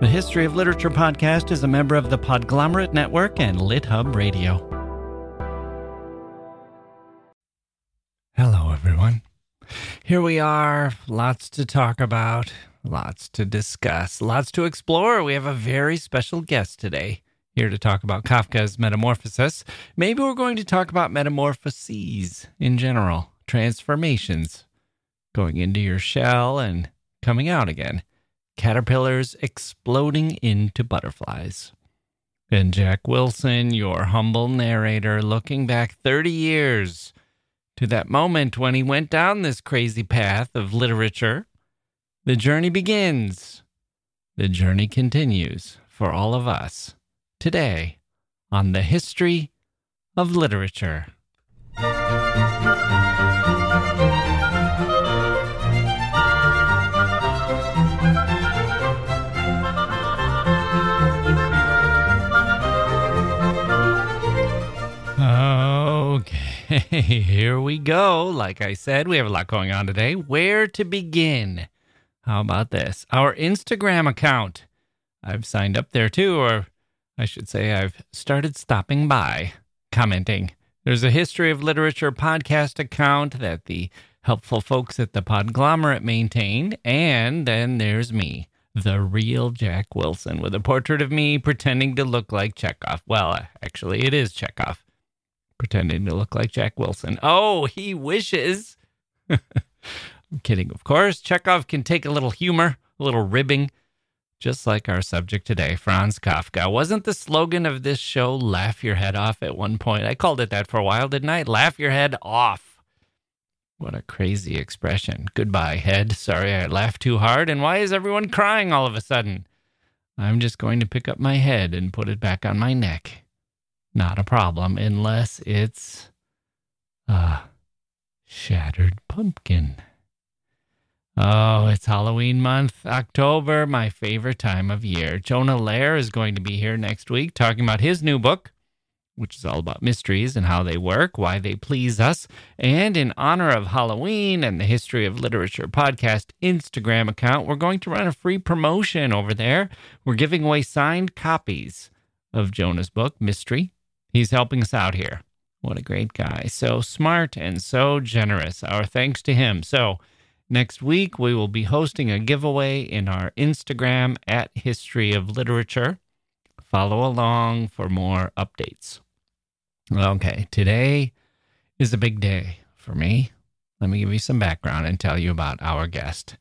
The History of Literature podcast is a member of the Podglomerate Network and LitHub Radio. Hello, everyone. Here we are, lots to talk about, lots to discuss, lots to explore. We have a very special guest today here to talk about Kafka's Metamorphosis. Maybe we're going to talk about metamorphoses in general, transformations, going into your shell and coming out again caterpillars exploding into butterflies. And Jacke Wilson, your humble narrator, looking back 30 years to that moment when he went down this crazy path of literature. The journey begins. The journey continues for all of us today on the history of literature. here we go. Like I said, we have a lot going on today. Where to begin? How about this? Our Instagram account. I've signed up there too, or I should say, I've started stopping by, commenting. There's a History of Literature podcast account that the helpful folks at the Podglomerate maintain. And then there's me, the real Jacke Wilson, with a portrait of me pretending to look like Chekhov. Well, actually, it is Chekhov pretending to look like Jacke Wilson. Oh, he wishes. I'm kidding, of course. Chekhov can take a little humor, a little ribbing, just like our subject today, Franz Kafka. Wasn't the slogan of this show laugh your head off at one point? I called it that for a while, didn't I? Laugh your head off. What a crazy expression. Goodbye, head. Sorry I laughed too hard. And why is everyone crying all of a sudden? I'm just going to pick up my head and put it back on my neck not a problem unless it's a shattered pumpkin. Oh, it's Halloween month, October, my favorite time of year. Jonah Lehrer is going to be here next week talking about his new book, which is all about mysteries and how they work, why they please us. And in honor of Halloween and the History of Literature podcast Instagram account, we're going to run a free promotion over there. We're giving away signed copies of Jonah's book, Mystery, He's helping us out here. What a great guy. So smart and so generous. Our thanks to him. So, next week we will be hosting a giveaway in our Instagram at History of Literature. Follow along for more updates. Okay, today is a big day for me. Let me give you some background and tell you about our guest.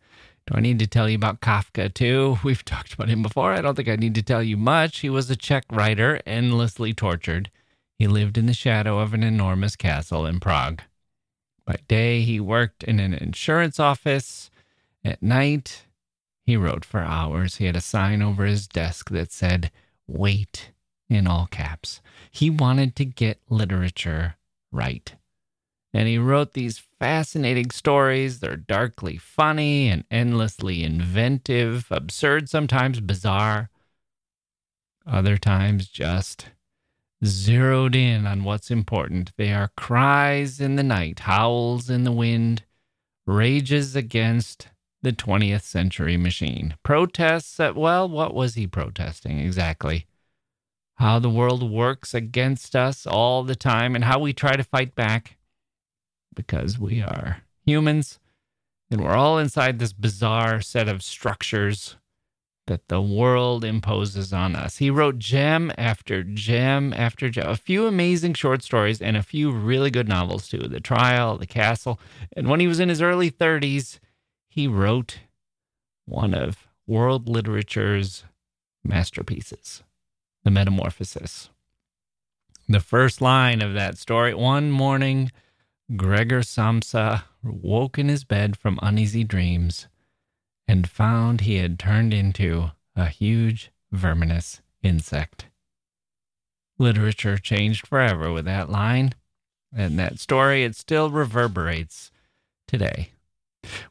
Do I need to tell you about Kafka too? We've talked about him before. I don't think I need to tell you much. He was a Czech writer, endlessly tortured he lived in the shadow of an enormous castle in Prague. By day, he worked in an insurance office. At night, he wrote for hours. He had a sign over his desk that said, Wait, in all caps. He wanted to get literature right. And he wrote these fascinating stories. They're darkly funny and endlessly inventive, absurd, sometimes bizarre, other times just zeroed in on what's important. They are cries in the night, howls in the wind, rages against the 20th century machine. Protests at, well, what was he protesting exactly? How the world works against us all the time and how we try to fight back because we are humans and we're all inside this bizarre set of structures that the world imposes on us. He wrote gem after gem after gem, a few amazing short stories and a few really good novels too The Trial, The Castle. And when he was in his early 30s, he wrote one of world literature's masterpieces, The Metamorphosis. The first line of that story one morning, Gregor Samsa woke in his bed from uneasy dreams and found he had turned into a huge verminous insect. Literature changed forever with that line, and that story, it still reverberates today.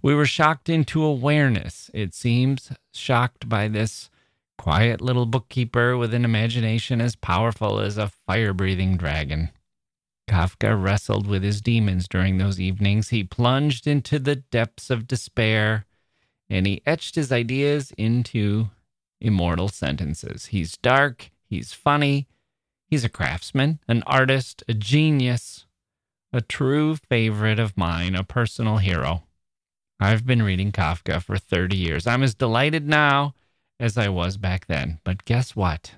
We were shocked into awareness, it seems, shocked by this quiet little bookkeeper with an imagination as powerful as a fire breathing dragon. Kafka wrestled with his demons during those evenings. He plunged into the depths of despair and he etched his ideas into immortal sentences. He's dark, he's funny, he's a craftsman, an artist, a genius, a true favorite of mine, a personal hero. I've been reading Kafka for 30 years. I'm as delighted now as I was back then. But guess what?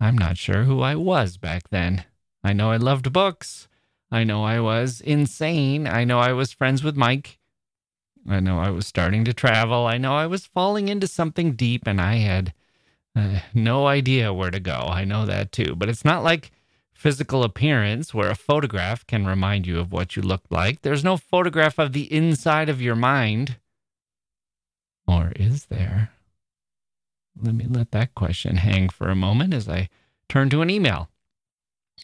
I'm not sure who I was back then. I know I loved books. I know I was insane. I know I was friends with Mike. I know I was starting to travel. I know I was falling into something deep and I had uh, no idea where to go. I know that too. But it's not like physical appearance where a photograph can remind you of what you looked like. There's no photograph of the inside of your mind. Or is there? Let me let that question hang for a moment as I turn to an email.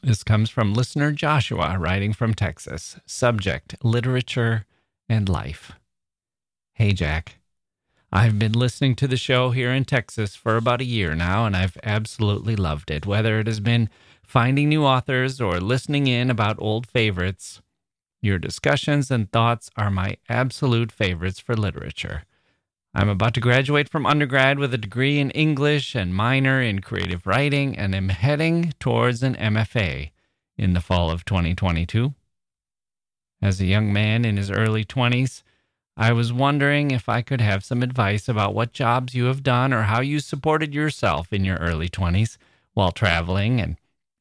This comes from listener Joshua, writing from Texas. Subject Literature and Life. Hey, Jacke. I've been listening to the show here in Texas for about a year now, and I've absolutely loved it. Whether it has been finding new authors or listening in about old favorites, your discussions and thoughts are my absolute favorites for literature. I'm about to graduate from undergrad with a degree in English and minor in creative writing, and am heading towards an MFA in the fall of 2022. As a young man in his early 20s, I was wondering if I could have some advice about what jobs you have done or how you supported yourself in your early 20s while traveling and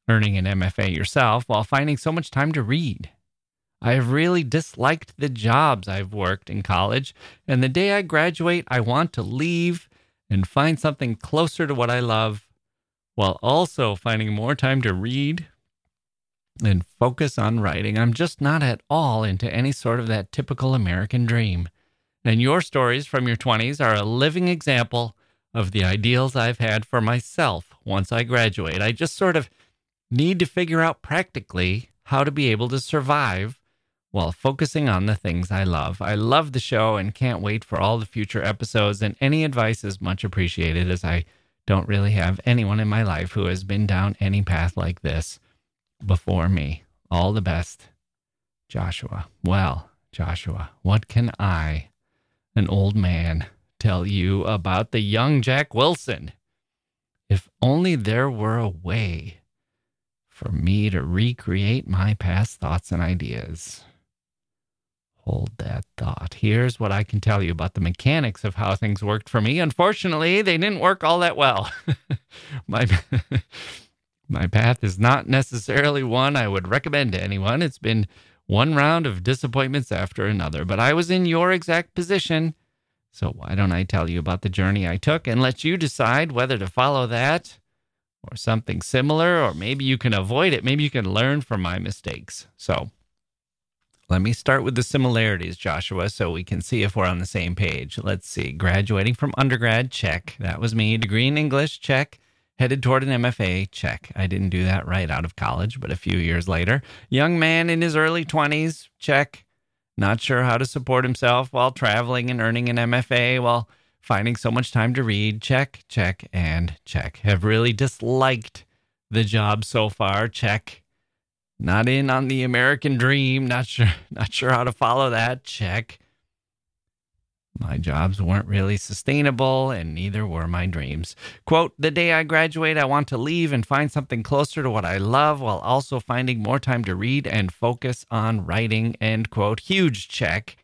earning an MFA yourself while finding so much time to read. I have really disliked the jobs I've worked in college, and the day I graduate, I want to leave and find something closer to what I love while also finding more time to read and focus on writing. I'm just not at all into any sort of that typical American dream. And your stories from your 20s are a living example of the ideals I've had for myself once I graduate. I just sort of need to figure out practically how to be able to survive while focusing on the things I love. I love the show and can't wait for all the future episodes, and any advice is much appreciated as I don't really have anyone in my life who has been down any path like this before me. All the best, Joshua. Well, Joshua, what can I, an old man, tell you about the young Jacke Wilson? If only there were a way for me to recreate my past thoughts and ideas. Hold that thought. Here's what I can tell you about the mechanics of how things worked for me. Unfortunately, they didn't work all that well. my my path is not necessarily one I would recommend to anyone. It's been one round of disappointments after another, but I was in your exact position. So why don't I tell you about the journey I took and let you decide whether to follow that or something similar, or maybe you can avoid it. Maybe you can learn from my mistakes. So, let me start with the similarities, Joshua, so we can see if we're on the same page. Let's see. Graduating from undergrad, check. That was me. Degree in English, check. Headed toward an MFA, check. I didn't do that right out of college, but a few years later. Young man in his early 20s, check. Not sure how to support himself while traveling and earning an MFA while finding so much time to read, check, check, and check. Have really disliked the job so far, check not in on the American dream. Not sure. Not sure how to follow that. Check. My jobs weren't really sustainable, and neither were my dreams. Quote The day I graduate, I want to leave and find something closer to what I love while also finding more time to read and focus on writing. End quote. Huge check.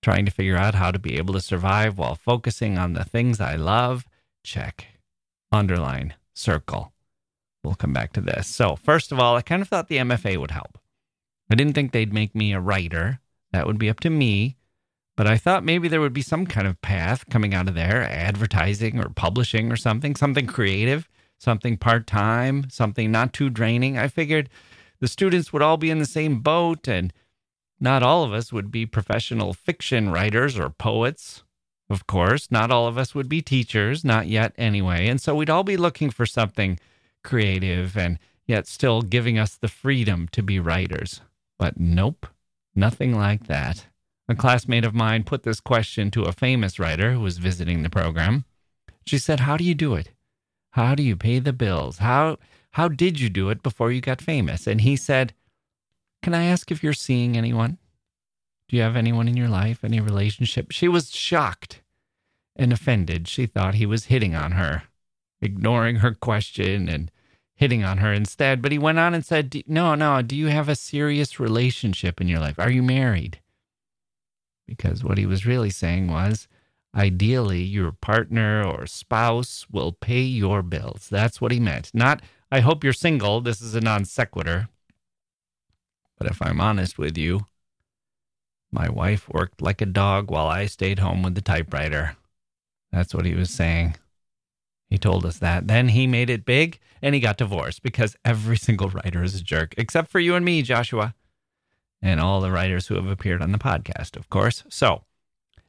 Trying to figure out how to be able to survive while focusing on the things I love. Check. Underline. Circle. We'll come back to this. So, first of all, I kind of thought the MFA would help. I didn't think they'd make me a writer. That would be up to me. But I thought maybe there would be some kind of path coming out of there advertising or publishing or something, something creative, something part time, something not too draining. I figured the students would all be in the same boat and not all of us would be professional fiction writers or poets. Of course, not all of us would be teachers, not yet anyway. And so we'd all be looking for something creative and yet still giving us the freedom to be writers. But nope, nothing like that. A classmate of mine put this question to a famous writer who was visiting the program. She said, How do you do it? How do you pay the bills? How, how did you do it before you got famous? And he said, Can I ask if you're seeing anyone? Do you have anyone in your life, any relationship? She was shocked. and offended. She thought he was hitting on her, ignoring her question and hitting on her instead. But he went on and said, No, no, do you have a serious relationship in your life? Are you married? Because what he was really saying was, ideally, your partner or spouse will pay your bills. That's what he meant. Not, I hope you're single. This is a non sequitur. But if I'm honest with you, my wife worked like a dog while I stayed home with the typewriter. That's what he was saying. He told us that. Then he made it big and he got divorced because every single writer is a jerk, except for you and me, Joshua, and all the writers who have appeared on the podcast, of course. So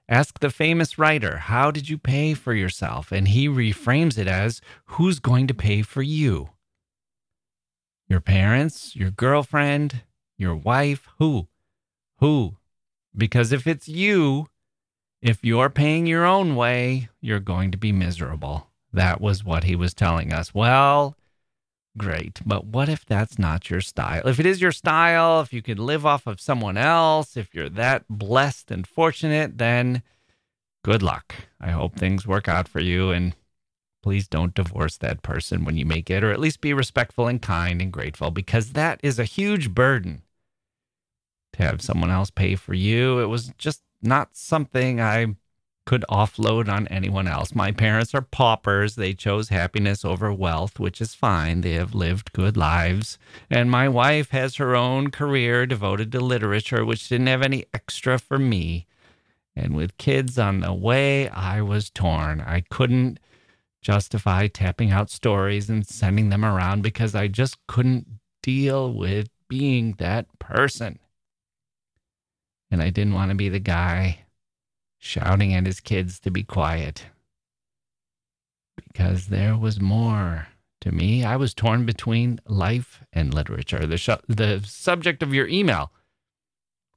ask the famous writer, How did you pay for yourself? And he reframes it as, Who's going to pay for you? Your parents, your girlfriend, your wife, who? Who? Because if it's you, if you're paying your own way, you're going to be miserable. That was what he was telling us. Well, great. But what if that's not your style? If it is your style, if you could live off of someone else, if you're that blessed and fortunate, then good luck. I hope things work out for you. And please don't divorce that person when you make it, or at least be respectful and kind and grateful because that is a huge burden to have someone else pay for you. It was just not something I could offload on anyone else. My parents are paupers. They chose happiness over wealth, which is fine. They have lived good lives. And my wife has her own career devoted to literature, which didn't have any extra for me. And with kids on the way, I was torn. I couldn't justify tapping out stories and sending them around because I just couldn't deal with being that person. And I didn't want to be the guy shouting at his kids to be quiet. Because there was more to me. I was torn between life and literature. The, sh- the subject of your email,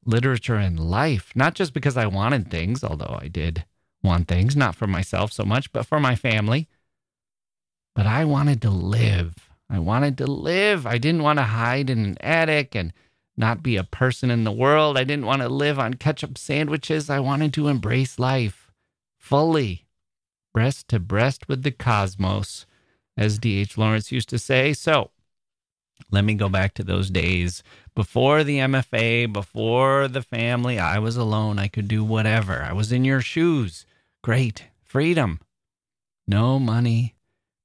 literature and life, not just because I wanted things, although I did want things, not for myself so much, but for my family. But I wanted to live. I wanted to live. I didn't want to hide in an attic and not be a person in the world. I didn't want to live on ketchup sandwiches. I wanted to embrace life fully, breast to breast with the cosmos, as D.H. Lawrence used to say. So let me go back to those days before the MFA, before the family. I was alone. I could do whatever. I was in your shoes. Great. Freedom. No money,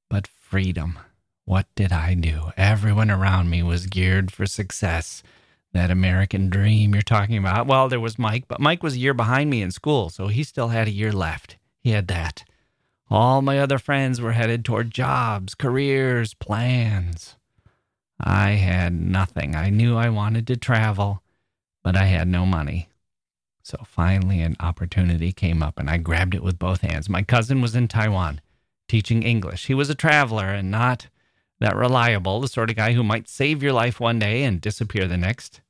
but freedom. What did I do? Everyone around me was geared for success that American dream you're talking about. Well, there was Mike, but Mike was a year behind me in school, so he still had a year left. He had that. All my other friends were headed toward jobs, careers, plans. I had nothing. I knew I wanted to travel, but I had no money. So finally, an opportunity came up, and I grabbed it with both hands. My cousin was in Taiwan teaching English. He was a traveler and not that reliable, the sort of guy who might save your life one day and disappear the next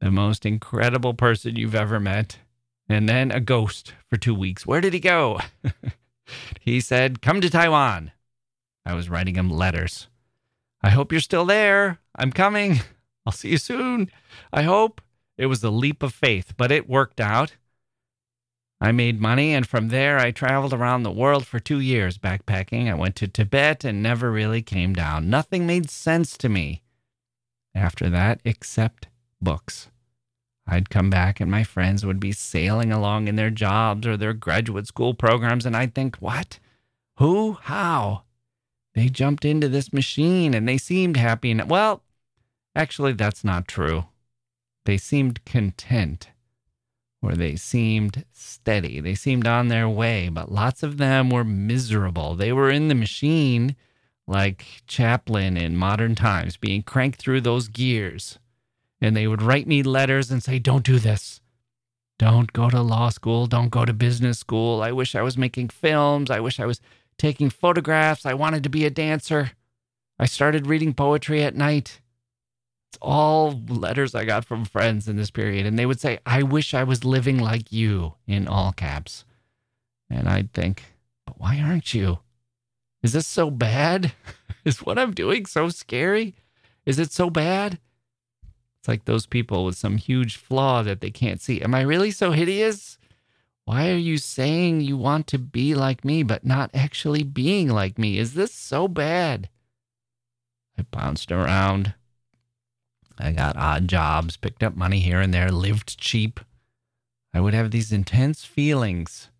the most incredible person you've ever met, and then a ghost for two weeks. Where did he go? he said, Come to Taiwan. I was writing him letters. I hope you're still there. I'm coming. I'll see you soon. I hope. It was a leap of faith, but it worked out. I made money, and from there I traveled around the world for two years backpacking. I went to Tibet and never really came down. Nothing made sense to me after that except books. I'd come back and my friends would be sailing along in their jobs or their graduate school programs, and I'd think, what? Who? How? They jumped into this machine and they seemed happy. And well, actually, that's not true. They seemed content or they seemed steady. They seemed on their way, but lots of them were miserable. They were in the machine like Chaplin in modern times, being cranked through those gears and they would write me letters and say, Don't do this. Don't go to law school. Don't go to business school. I wish I was making films. I wish I was taking photographs. I wanted to be a dancer. I started reading poetry at night. All letters I got from friends in this period. And they would say, I wish I was living like you in all caps. And I'd think, but why aren't you? Is this so bad? Is what I'm doing so scary? Is it so bad? It's like those people with some huge flaw that they can't see. Am I really so hideous? Why are you saying you want to be like me, but not actually being like me? Is this so bad? I bounced around. I got odd jobs, picked up money here and there, lived cheap. I would have these intense feelings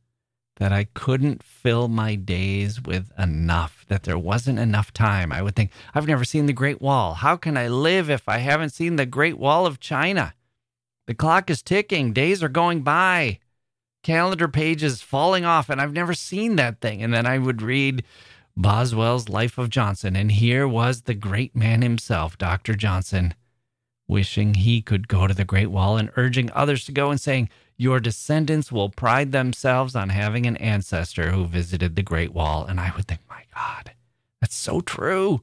that I couldn't fill my days with enough, that there wasn't enough time. I would think, I've never seen the Great Wall. How can I live if I haven't seen the Great Wall of China? The clock is ticking, days are going by, calendar pages falling off, and I've never seen that thing. And then I would read Boswell's Life of Johnson, and here was the great man himself, Dr. Johnson, wishing he could go to the Great Wall and urging others to go and saying, Your descendants will pride themselves on having an ancestor who visited the Great Wall. And I would think, My God, that's so true.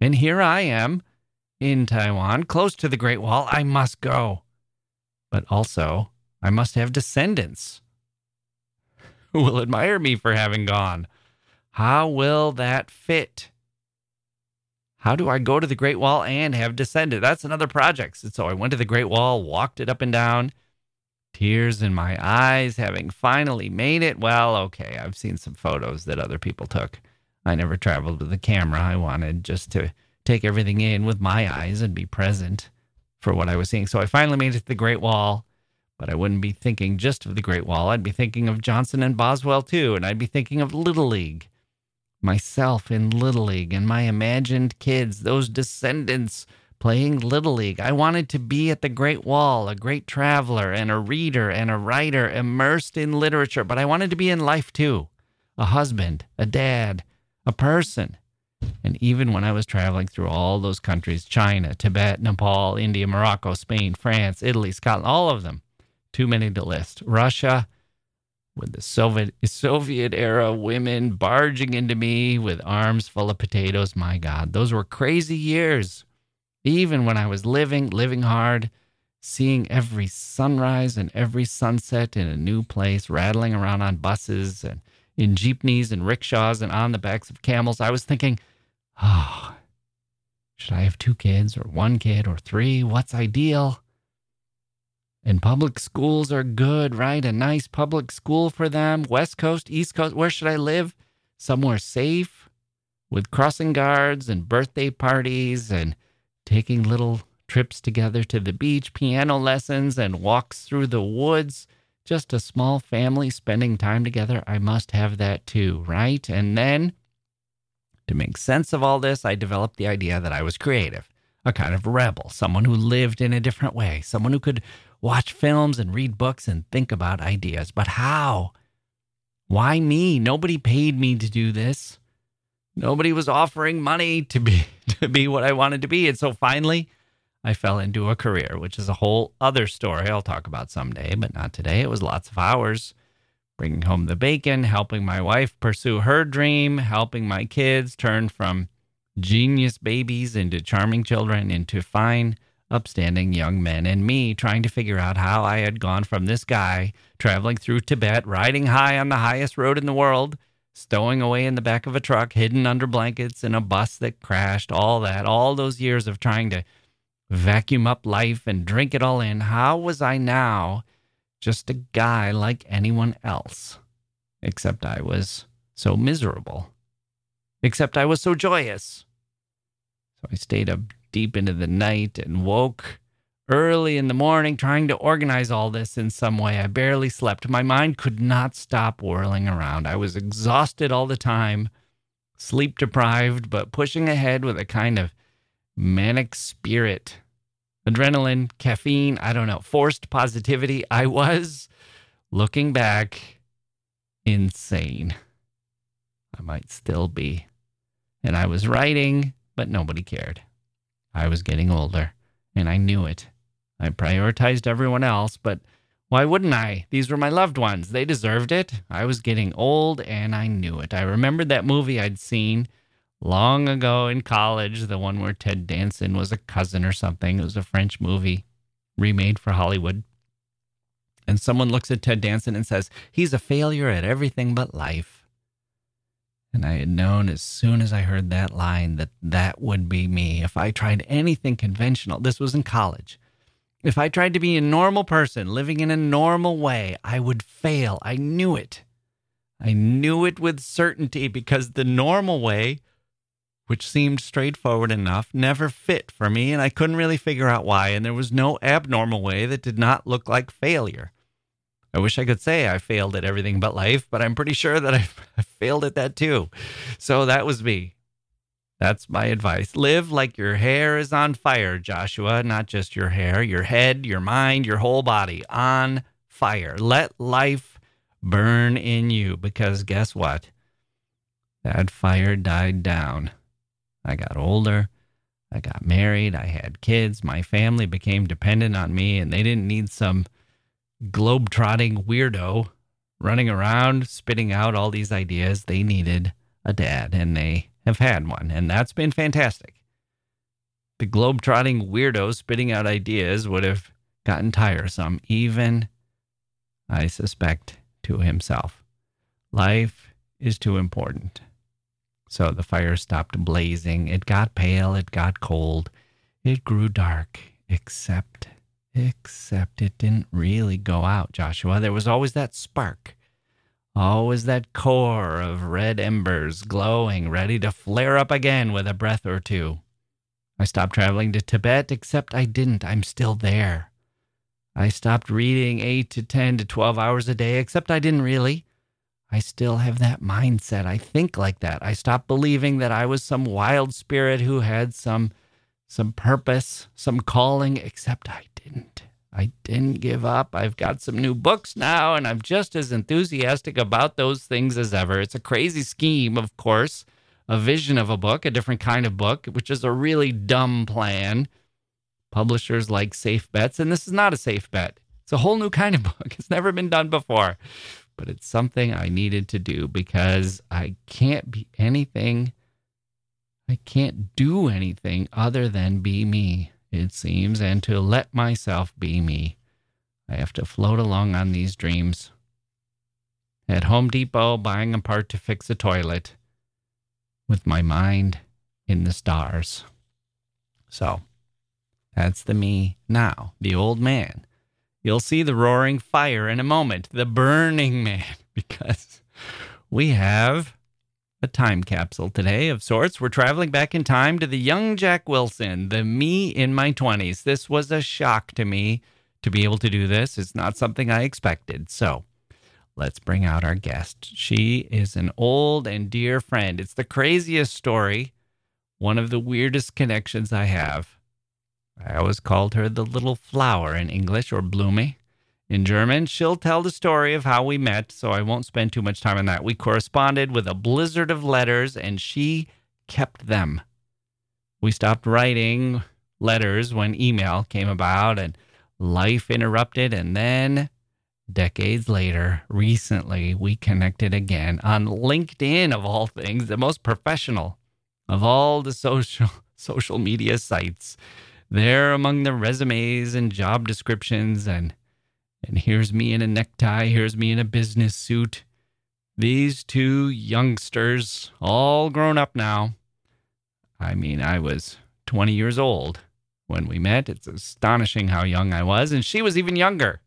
And here I am in Taiwan, close to the Great Wall. I must go. But also, I must have descendants who will admire me for having gone. How will that fit? How do I go to the Great Wall and have descended? That's another project. So I went to the Great Wall, walked it up and down, tears in my eyes, having finally made it. Well, okay, I've seen some photos that other people took. I never traveled with a camera. I wanted just to take everything in with my eyes and be present for what I was seeing. So I finally made it to the Great Wall, but I wouldn't be thinking just of the Great Wall. I'd be thinking of Johnson and Boswell too, and I'd be thinking of Little League myself in Little League and my imagined kids, those descendants playing Little League. I wanted to be at the Great Wall, a great traveler and a reader and a writer immersed in literature, but I wanted to be in life too a husband, a dad, a person. And even when I was traveling through all those countries China, Tibet, Nepal, India, Morocco, Spain, France, Italy, Scotland, all of them, too many to list. Russia, with the Soviet Soviet era women barging into me with arms full of potatoes. My God, those were crazy years. Even when I was living, living hard, seeing every sunrise and every sunset in a new place, rattling around on buses and in jeepneys and rickshaws and on the backs of camels, I was thinking, oh, should I have two kids or one kid or three? What's ideal? And public schools are good, right? A nice public school for them. West Coast, East Coast, where should I live? Somewhere safe with crossing guards and birthday parties and taking little trips together to the beach, piano lessons, and walks through the woods. Just a small family spending time together. I must have that too, right? And then to make sense of all this, I developed the idea that I was creative, a kind of rebel, someone who lived in a different way, someone who could watch films and read books and think about ideas. But how? Why me? Nobody paid me to do this. Nobody was offering money to be to be what I wanted to be. And so finally, I fell into a career, which is a whole other story I'll talk about someday, but not today. It was lots of hours bringing home the bacon, helping my wife pursue her dream, helping my kids turn from genius babies into charming children into fine upstanding young men and me trying to figure out how I had gone from this guy traveling through Tibet, riding high on the highest road in the world, stowing away in the back of a truck, hidden under blankets in a bus that crashed, all that, all those years of trying to vacuum up life and drink it all in. How was I now just a guy like anyone else? Except I was so miserable. Except I was so joyous. So I stayed up deep into the night and woke early in the morning trying to organize all this in some way. I barely slept. My mind could not stop whirling around. I was exhausted all the time, sleep deprived, but pushing ahead with a kind of manic spirit. Adrenaline, caffeine, I don't know, forced positivity. I was, looking back, insane. I might still be. And I was writing, but nobody cared. I was getting older, and I knew it. I prioritized everyone else, but why wouldn't I? These were my loved ones. They deserved it. I was getting old, and I knew it. I remembered that movie I'd seen long ago in college, the one where Ted Danson was a cousin or something. It was a French movie remade for Hollywood. And someone looks at Ted Danson and says, He's a failure at everything but life. And I had known as soon as I heard that line that that would be me. If I tried anything conventional, this was in college. If I tried to be a normal person living in a normal way, I would fail. I knew it. I knew it with certainty because the normal way, which seemed straightforward enough, never fit for me, and I couldn't really figure out why. And there was no abnormal way that did not look like failure. I wish I could say I failed at everything but life, but I'm pretty sure that I failed at that too. So that was me. That's my advice. Live like your hair is on fire, Joshua, not just your hair, your head, your mind, your whole body on fire. Let life burn in you because guess what? That fire died down. I got older. I got married. I had kids. My family became dependent on me, and they didn't need some globe-trotting weirdo running around spitting out all these ideas. They needed a dad, and they have had one, and that's been fantastic. The globe-trotting weirdo spitting out ideas would have gotten tiresome, even, I suspect, to himself. Life is too important. So the fire stopped blazing. It got pale, it got cold, it grew dark, except, except it didn't really go out, Joshua. There was always that spark Always that core of red embers glowing, ready to flare up again with a breath or two. I stopped traveling to Tibet, except I didn't. I'm still there. I stopped reading 8 to 10 to 12 hours a day, except I didn't really. I still have that mindset. I think like that. I stopped believing that I was some wild spirit who had some some purpose, some calling, except I didn't. I didn't give up. I've got some new books now, and I'm just as enthusiastic about those things as ever. It's a crazy scheme, of course, a vision of a book, a different kind of book, which is a really dumb plan. Publishers like safe bets, and this is not a safe bet. It's a whole new kind of book. It's never been done before, but it's something I needed to do because I can't be anything. I can't do anything other than be me it seems, and to let myself be me. I have to float along on these dreams. At Home Depot, buying a part to fix a toilet with my mind in the stars. So, that's the me now, the old man. You'll see the roaring fire in a moment, the burning man, because we have a time capsule today of sorts. We're traveling back in time to the young Jacke Wilson, the me in my 20s. This was a shock to me to be able to do this. It's not something I expected. So let's bring out our guest. She is an old and dear friend. It's the craziest story, one of the weirdest connections I have. I always called her the little flower in English or Bloomy in German. She'll tell the story of how we met, so I won't spend too much time on that. We corresponded with a blizzard of letters, and she kept them. We stopped writing letters when email came about and life interrupted. And then, decades later, recently, we connected again on LinkedIn, of all things, the most professional of all the social, social media sites. There among the resumes and job descriptions and and here's me in a necktie, here's me in a business suit. These two youngsters, all grown up now. I mean, I was 20 years old when we met. It's astonishing how young I was, and she was even younger.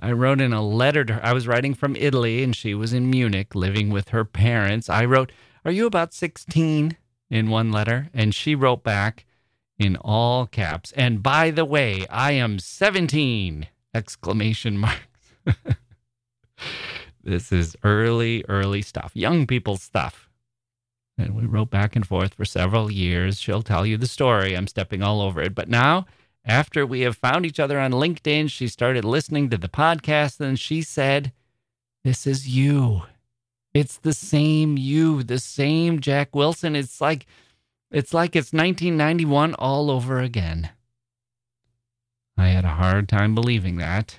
I wrote in a letter to her. I was writing from Italy, and she was in Munich living with her parents. I wrote, Are you about 16? in one letter, and she wrote back in all caps. And by the way, I am 17 exclamation marks. this is early, early stuff, young people's stuff. And we wrote back and forth for several years. She'll tell you the story. I'm stepping all over it. But now, after we have found each other on LinkedIn, she started listening to the podcast and she said, This is you. It's the same you, the same Jacke Wilson. It's like it's like it's 1991 all over again. I had a hard time believing that.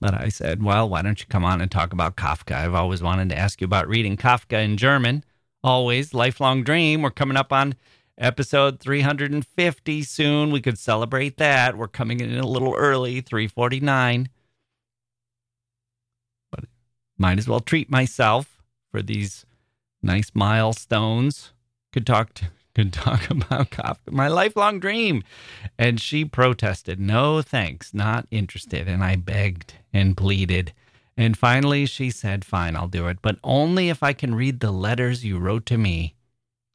But I said, well, why don't you come on and talk about Kafka? I've always wanted to ask you about reading Kafka in German. Always, lifelong dream. We're coming up on episode 350 soon. We could celebrate that. We're coming in a little early, 349. But might as well treat myself for these nice milestones. Could talk to, could talk about Kafka, my lifelong dream. And she protested, no thanks, not interested. And I begged and pleaded. And finally, she said, fine, I'll do it, but only if I can read the letters you wrote to me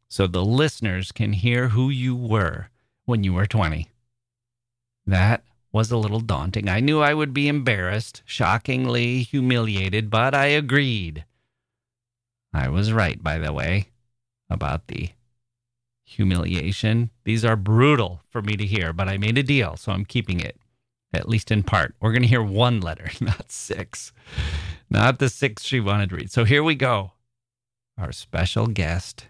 so the listeners can hear who you were when you were 20. That was a little daunting. I knew I would be embarrassed, shockingly humiliated, but I agreed. I was right, by the way, about the humiliation. These are brutal for me to hear, but I made a deal, so I'm keeping it, at least in part. We're going to hear one letter, not six, not the six she wanted to read. So here we go. Our special guest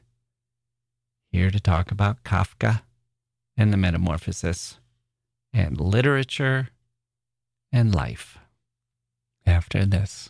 here to talk about Kafka and the Metamorphosis and literature and life after this.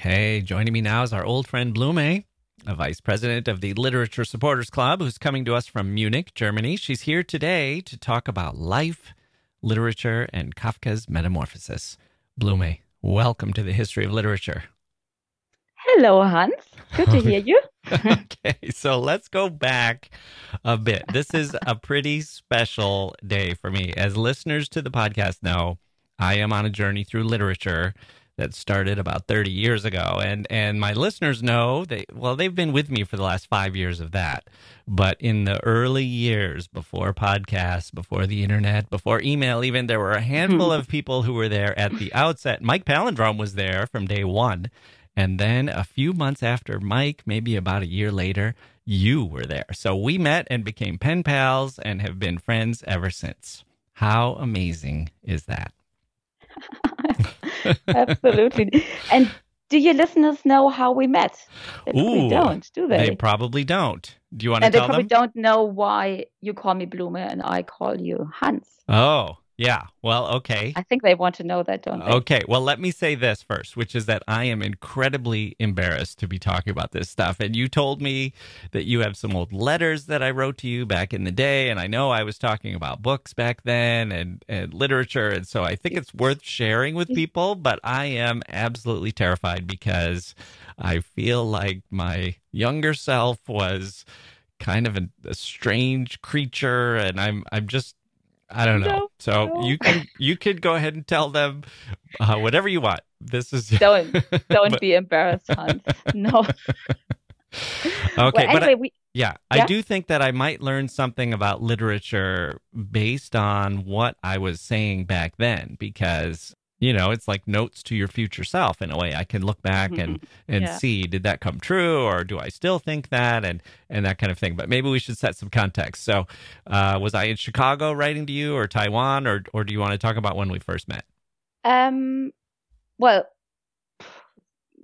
Okay, joining me now is our old friend Blume, a vice president of the Literature Supporters Club, who's coming to us from Munich, Germany. She's here today to talk about life, literature, and Kafka's metamorphosis. Blume, welcome to the History of Literature. Hello, Hans. Good to hear you. okay, so let's go back a bit. This is a pretty special day for me. As listeners to the podcast know, I am on a journey through literature that started about 30 years ago. And and my listeners know they well they've been with me for the last 5 years of that. But in the early years before podcasts before the internet before email even there were a handful of people who were there at the outset. Mike Palindrome was there from day 1 and then a few months after Mike maybe about a year later you were there. So we met and became pen pals and have been friends ever since. How amazing is that Absolutely. And do your listeners know how we met? They probably Ooh, don't, do they? They probably don't. Do you want to tell them? and they probably them? don't know why you call me Blume and I call you Hans. Oh, yeah. Well, okay. I think they want to know that, don't they? Okay. Well, let me say this first, which is that I am incredibly embarrassed to be talking about this stuff. And you told me that you have some old letters that I wrote to you back in the day. And I know I was talking about books back then and, and literature. And so I think it's worth sharing with people. But I am absolutely terrified because I feel like my younger self was kind of a, a strange creature. And I'm, I'm just, I don't know. No, so no. you can you could go ahead and tell them uh, whatever you want. This is Don't don't But- be embarrassed, Hans. No. okay. well, but I- we yeah, I do think that I might learn something about literature based on what I was saying back then because you know, it's like notes to your future self in a way. I can look back and and Yeah. see did that come true or do I still think that and and that kind of thing. But maybe we should set some context. So, uh, was I in Chicago writing to you or Taiwan or or do you want to talk about when we first met? Um, well,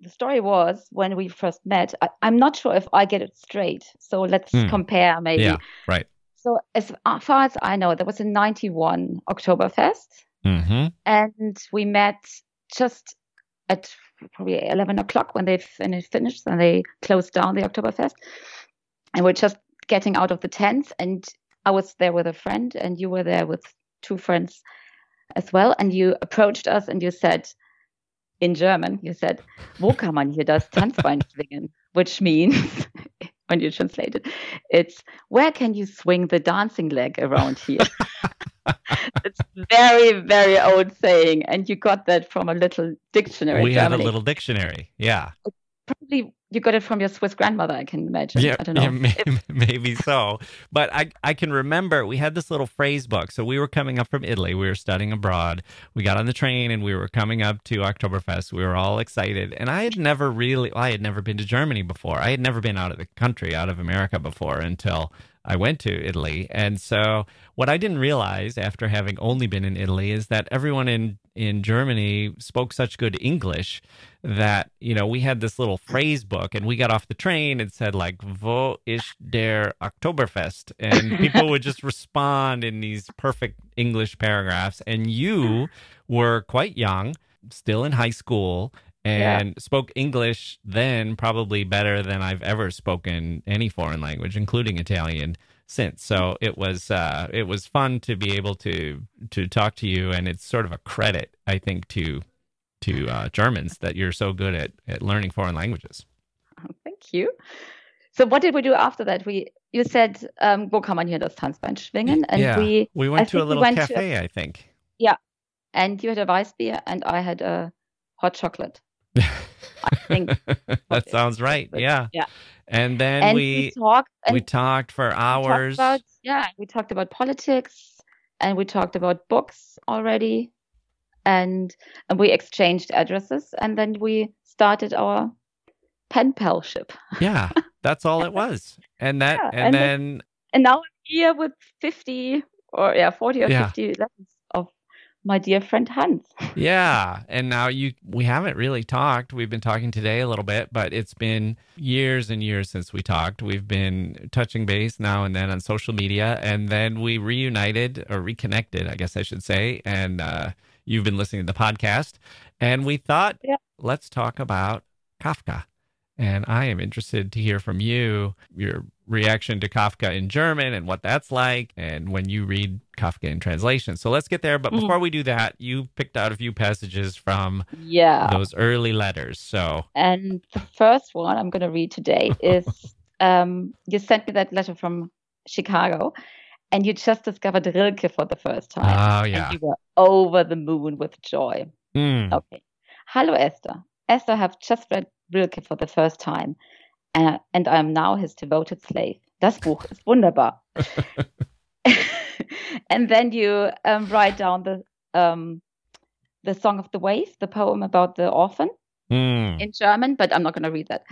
the story was when we first met. I, I'm not sure if I get it straight, so let's Hmm. compare maybe. Yeah, right. So as far as I know, there was a 91 Oktoberfest, Mm-hmm. and we met just at probably 11 o'clock when they finished and they closed down the Oktoberfest. And we're just getting out of the tents, and I was there with a friend, and you were there with two friends as well. And you approached us and you said, in German, you said, Wo kann man hier das Tanzbein schwingen? Which means, when you translate it, it's where can you swing the dancing leg around here? it's very, very old saying, and you got that from a little dictionary. We had a little dictionary. Yeah. Probably you got it from your Swiss grandmother, I can imagine. Yeah, I don't know. yeah, may- maybe so. But I, I can remember we had this little phrase book. So we were coming up from Italy. We were studying abroad. We got on the train and we were coming up to Oktoberfest. We were all excited. And I had never really, well, I had never been to Germany before. I had never been out of the country, out of America before until I went to Italy. And so what I didn't realize after having only been in Italy is that everyone in, in Germany spoke such good English that, you know, we had this little phrase book and we got off the train and said like, Wo ist der Oktoberfest? And people would just respond in these perfect English paragraphs. And you were quite young, still in high school and spoke English then probably better than I've ever spoken any foreign language, including Italian since. So it was uh, it was fun to be able to to talk to you, and it's sort of a credit, I think, to to uh, Germans that you're so good at at learning foreign languages. Thank you. So what did we do after that? We you said, um, wo kann man hier das Tanzbein schwingen? And yeah, we we went I to a think we little went to- cafe, I think. Yeah, and you had a Weissbier and I had a hot chocolate. I think that sounds right. Yeah. Yeah. And then and we talked and we talked for talked hours. about yeah, we talked about politics and we talked about books already and and we exchanged addresses and then we started our pen palship. yeah, that's all it was. And that Yeah, and, and then And now I'm here with 50 or yeah, 40 or Yeah. 50 lessons of my dear friend Hans. Yeah, and now you we haven't really talked. We've been talking today a little bit, but it's been years and years since we talked. We've been touching base now and then on social media, and then we reunited or reconnected, I guess I should say. And uh, you've been listening to the podcast, and we thought, Yeah. let's talk about Kafka. And I am interested to hear from you your reaction to Kafka in German and what that's like, and when you read Kafka in translation. So let's get there. But Mhm. before we do that, you picked out a few passages from Yeah. those early letters. So And the first one I'm going to read today is um, you sent me that letter from Chicago, and you just discovered Rilke for the first time. oh yeah, And you were over the moon with joy. Mm. Okay. Hello, Esther. Esther I have just read Rilke for the first time, uh, and I am now his devoted slave. Das Buch ist wunderbar. and then you um, write down the um, the Song of the Wave, the poem about the orphan Mm. in German, but I'm not going to read that.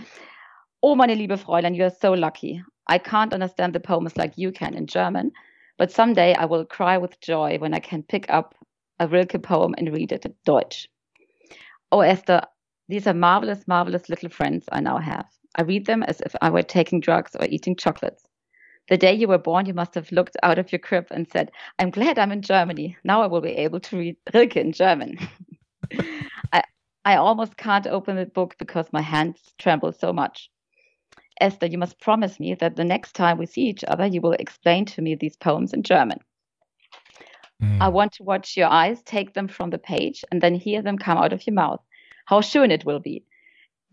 Oh, meine liebe Fräulein, you are so lucky. I can't understand the poems like you can in German, but someday I will cry with joy when I can pick up a Rilke poem and read it in Deutsch. Oh, Esther, these are marvelous, marvelous little friends I now have. I read them as if I were taking drugs or eating chocolates. The day you were born, you must have looked out of your crib and said, I'm glad I'm in Germany. Now I will be able to read Rilke in German. I, I almost can't open the book because my hands tremble so much. Esther, you must promise me that the next time we see each other, you will explain to me these poems in German. Mm. I want to watch your eyes take them from the page and then hear them come out of your mouth. How soon it will be.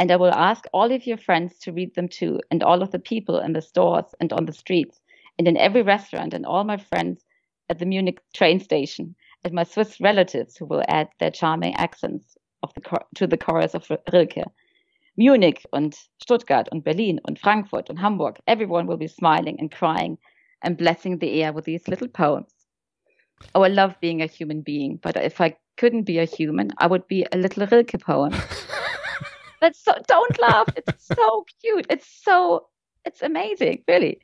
And I will ask all of your friends to read them too, and all of the people in the stores and on the streets, and in every restaurant, and all my friends at the Munich train station, and my Swiss relatives who will add their charming accents the to the chorus of Rilke. Munich and Stuttgart and Berlin and Frankfurt and Hamburg, everyone will be smiling and crying and blessing the air with these little poems. Oh, I love being a human being, but if I couldn't be a human, I would be a little Rilke poem. That's so, don't laugh. It's so cute. It's so, it's amazing, really.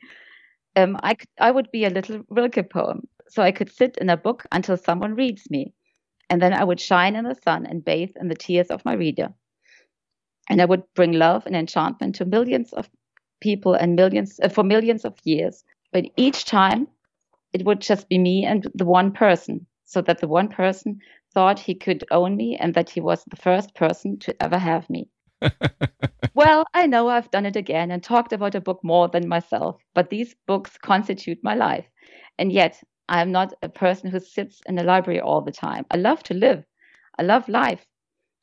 Um, I, could, I would be a little Rilke poem. So I could sit in a book until someone reads me. And then I would shine in the sun and bathe in the tears of my reader. And I would bring love and enchantment to millions of people and millions uh, for millions of years. But each time it would just be me and the one person, so that the one person thought he could own me and that he was the first person to ever have me. well, I know I've done it again and talked about a book more than myself, but these books constitute my life. And yet, I am not a person who sits in a library all the time. I love to live. I love life.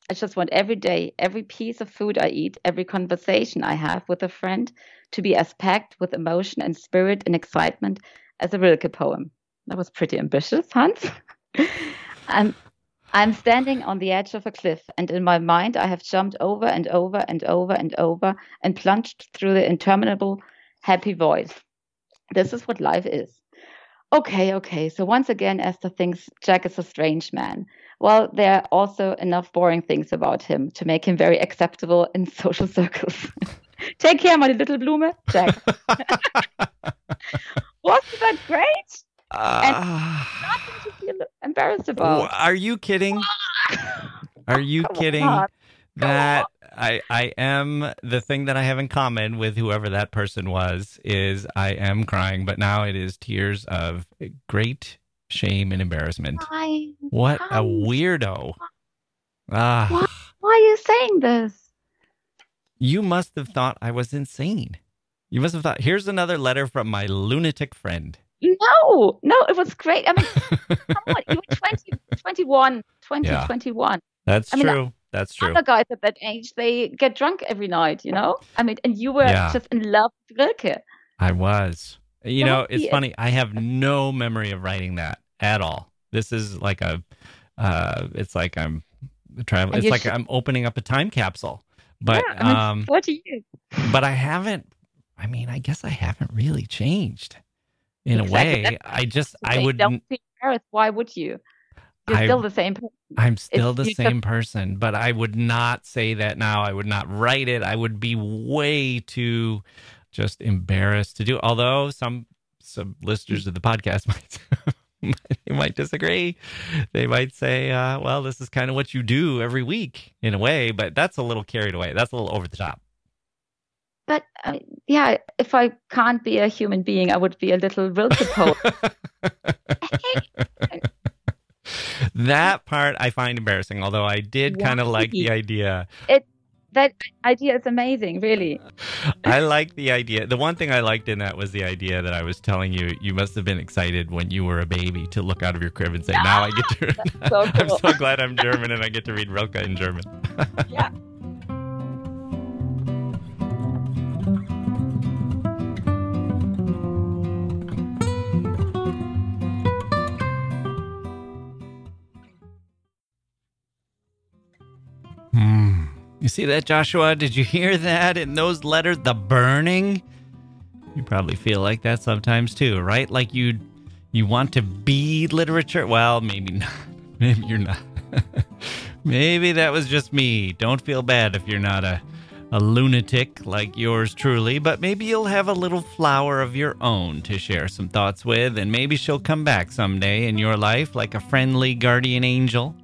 I just want every day, every piece of food I eat, every conversation I have with a friend to be as packed with emotion and spirit and excitement as a Rilke poem. That was pretty ambitious, Hans. I'm, um, I'm standing on the edge of a cliff, and in my mind, I have jumped over and over and over and over and plunged through the interminable happy void. This is what life is. Okay, okay. So once again, Esther thinks Jack is a strange man. Well, there are also enough boring things about him to make him very acceptable in social circles. Take care, my little Blume, Jack. Wasn't that great? Uh, nothing to embarrassed about. Are you kidding? Are you kidding? That I I am the thing that I have in common with whoever that person was is I am crying, but now it is tears of great shame and embarrassment. Why? What Why? a weirdo. Ah. Why, why are you saying this? You must have thought I was insane. You must have thought, here's another letter from my lunatic friend. No, no, it was great. I mean, come on, you were 20, 21, 20, yeah, 21. That's I mean, true. That's true. Other guys at that age, they get drunk every night, you know? I mean, and you were yeah. just in love with Rilke. I was. You know, it's funny. I have no memory of writing that at all. This is like a, uh, it's like I'm traveling. It's like should... I'm opening up a time capsule. But yeah, I mean, um, what do you? But I haven't. I mean, I guess I haven't really changed in exactly. a way. I just I would. Embarrassed. Why would you? You're I, still the same person. I'm still the same person, but I would not say that now. I would not write it. I would be way too just embarrassed to do. Although some some listeners of the podcast might they might disagree. They might say, uh, "Well, this is kind of what you do every week in a way," but that's a little carried away. That's a little over the top. But uh, yeah, if I can't be a human being, I would be a little Rilke poet. that part I find embarrassing, although I did kind of like the idea. It that idea is amazing, really. I like the idea. The one thing I liked in that was the idea that I was telling you. You must have been excited when you were a baby to look out of your crib and say, "Now I get to." so cool. I'm so glad I'm German and I get to read Rilke in German. yeah. Hmm. You see that, Joshua? Did you hear that in those letters? The burning? You probably feel like that sometimes too, right? Like you you want to be literature? Well, maybe not. Maybe you're not. maybe that was just me. Don't feel bad if you're not a a lunatic like yours truly, but maybe you'll have a little flower of your own to share some thoughts with, and maybe she'll come back someday in your life like a friendly guardian angel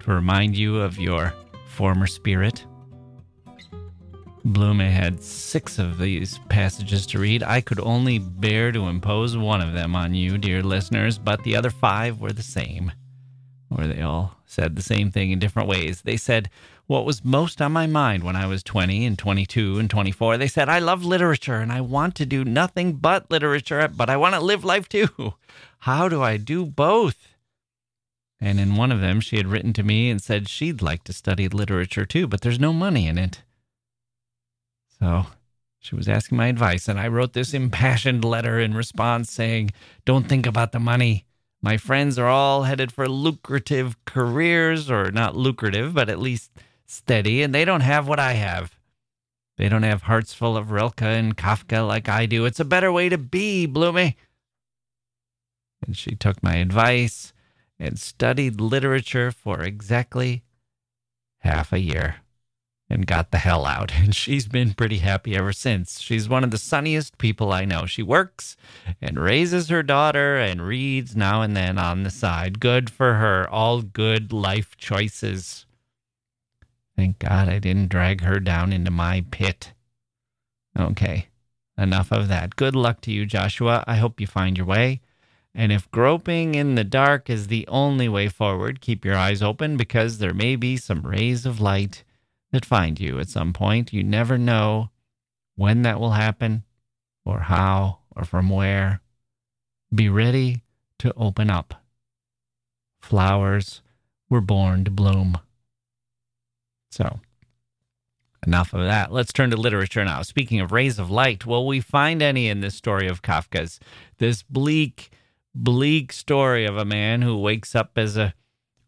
to remind you of your former spirit. Blume had six of these passages to read. I could only bear to impose one of them on you, dear listeners, but the other five were the same, or they all said the same thing in different ways. They said what was most on my mind when I was 20 and 22 and 24. They said, I love literature and I want to do nothing but literature, but I want to live life too. How do I do both? And in one of them, she had written to me and said she'd like to study literature too, but there's no money in it. So she was asking my advice, and I wrote this impassioned letter in response saying, Don't think about the money. My friends are all headed for lucrative careers, or not lucrative, but at least steady, and they don't have what I have. They don't have hearts full of Rilke and Kafka like I do. It's a better way to be, Blume. And she took my advice and studied literature for exactly half a year and got the hell out. And she's been pretty happy ever since. She's one of the sunniest people I know. She works and raises her daughter and reads now and then on the side. Good for her. All good life choices. Thank God I didn't drag her down into my pit. Okay, enough of that. Good luck to you, Joshua. I hope you find your way. And if groping in the dark is the only way forward, keep your eyes open because there may be some rays of light that find you at some point. You never know when that will happen or how or from where. Be ready to open up. Flowers were born to bloom. So, enough of that. Let's turn to literature now. Speaking of rays of light, will we find any in this story of Kafka's? This bleak, bleak story of a man who wakes up as a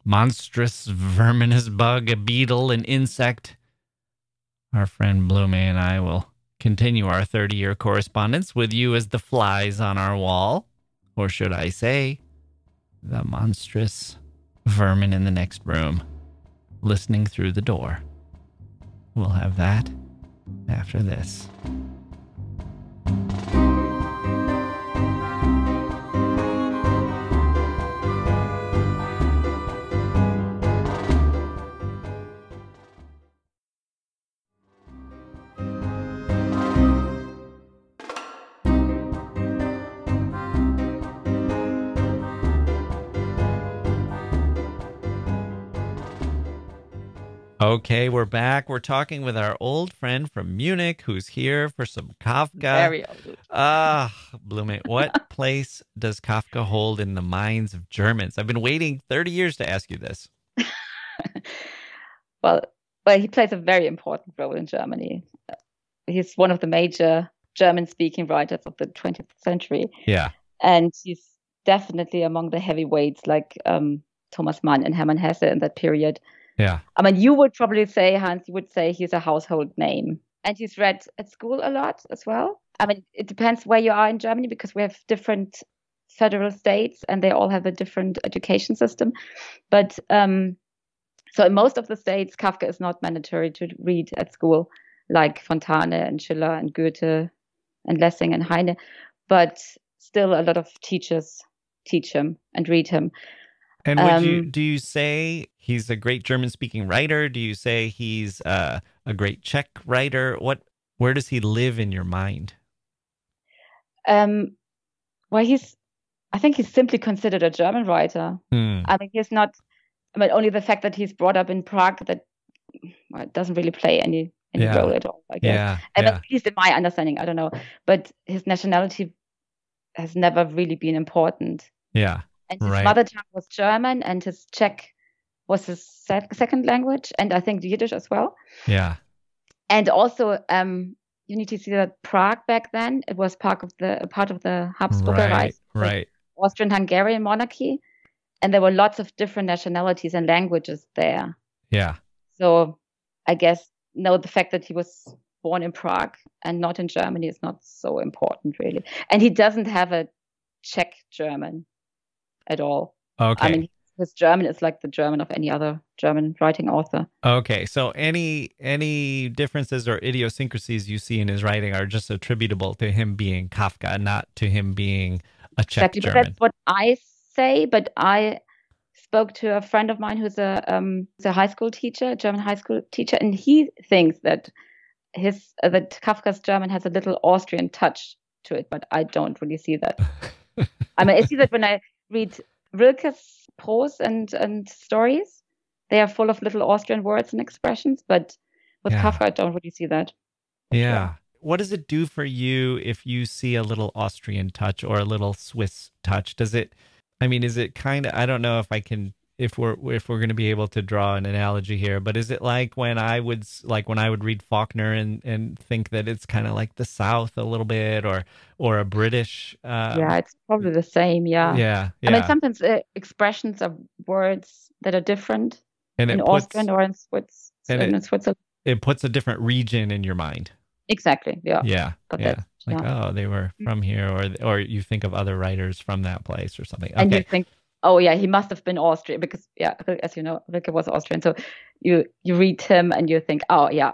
monstrous verminous bug, a beetle, an insect. Our friend Blume and I will continue our 30 year correspondence with you as the flies on our wall. Or should I say, the monstrous vermin in the next room, listening through the door. We'll have that after this. Okay, we're back. We're talking with our old friend from Munich who's here for some Kafka. Very old. Ah, Blume, what place does Kafka hold in the minds of Germans? I've been waiting 30 years to ask you this. well, well, he plays a very important role in Germany. He's one of the major German-speaking writers of the 20th century. Yeah. And he's definitely among the heavyweights like um, Thomas Mann and Hermann Hesse in that period. Yeah. I mean, you would probably say, Hans, you would say he's a household name. And he's read at school a lot as well. I mean, it depends where you are in Germany because we have different federal states and they all have a different education system. But um, so in most of the states, Kafka is not mandatory to read at school, like Fontane and Schiller and Goethe and Lessing and Heine. But still, a lot of teachers teach him and read him. And would um, you do you say he's a great German speaking writer? Do you say he's uh, a great Czech writer? What where does he live in your mind? Um, well, he's I think he's simply considered a German writer. Hmm. I mean, he's not. I mean, only the fact that he's brought up in Prague that well, doesn't really play any any Yeah. role at all. I guess. Yeah, And yeah, at least in my understanding, I don't know. But his nationality has never really been important. yeah. And his Right. mother tongue was German, and his Czech was his sec- second language, and I think Yiddish as well. Yeah. And also, um, you need to see that Prague back then it was part of the part of the Habsburg Right. Reich, Right. Austrian-Hungarian monarchy, and there were lots of different nationalities and languages there. Yeah. So I guess no, the fact that he was born in Prague and not in Germany is not so important really. And he doesn't have a Czech German at all. Okay. I mean, his German is like the German of any other German writing author. Okay, so any any differences or idiosyncrasies you see in his writing are just attributable to him being Kafka, not to him being a Czech exactly, German. that's what I say. But I spoke to a friend of mine who's a um, who's a high school teacher, a German high school teacher, and he thinks that his uh, that Kafka's German has a little Austrian touch to it, but I don't really see that. I mean, I see that when I read Rilke's prose and and stories, they are full of little Austrian words and expressions, but with Yeah. Kafka, I don't really see that. yeah. What does it do for you if you see a little Austrian touch or a little Swiss touch? Does it I mean, is it kind of I don't know if I can if we're if we're going to be able to draw an analogy here, but is it like when I would like when I would read Faulkner and and think that it's kind of like the South a little bit or or a British uh yeah, it's probably the same. Yeah. yeah, I mean, sometimes uh, expressions of words that are different and in Austrian or in Swiss, and in it- Switzerland. it puts a different region in your mind. Exactly. Yeah. Yeah, But yeah. Like yeah. oh, they were from here, or or you think of other writers from that place or something. And you Okay, think oh yeah, he must have been Austrian because yeah, as you know, Rilke was Austrian. So you you read him and you think, oh yeah,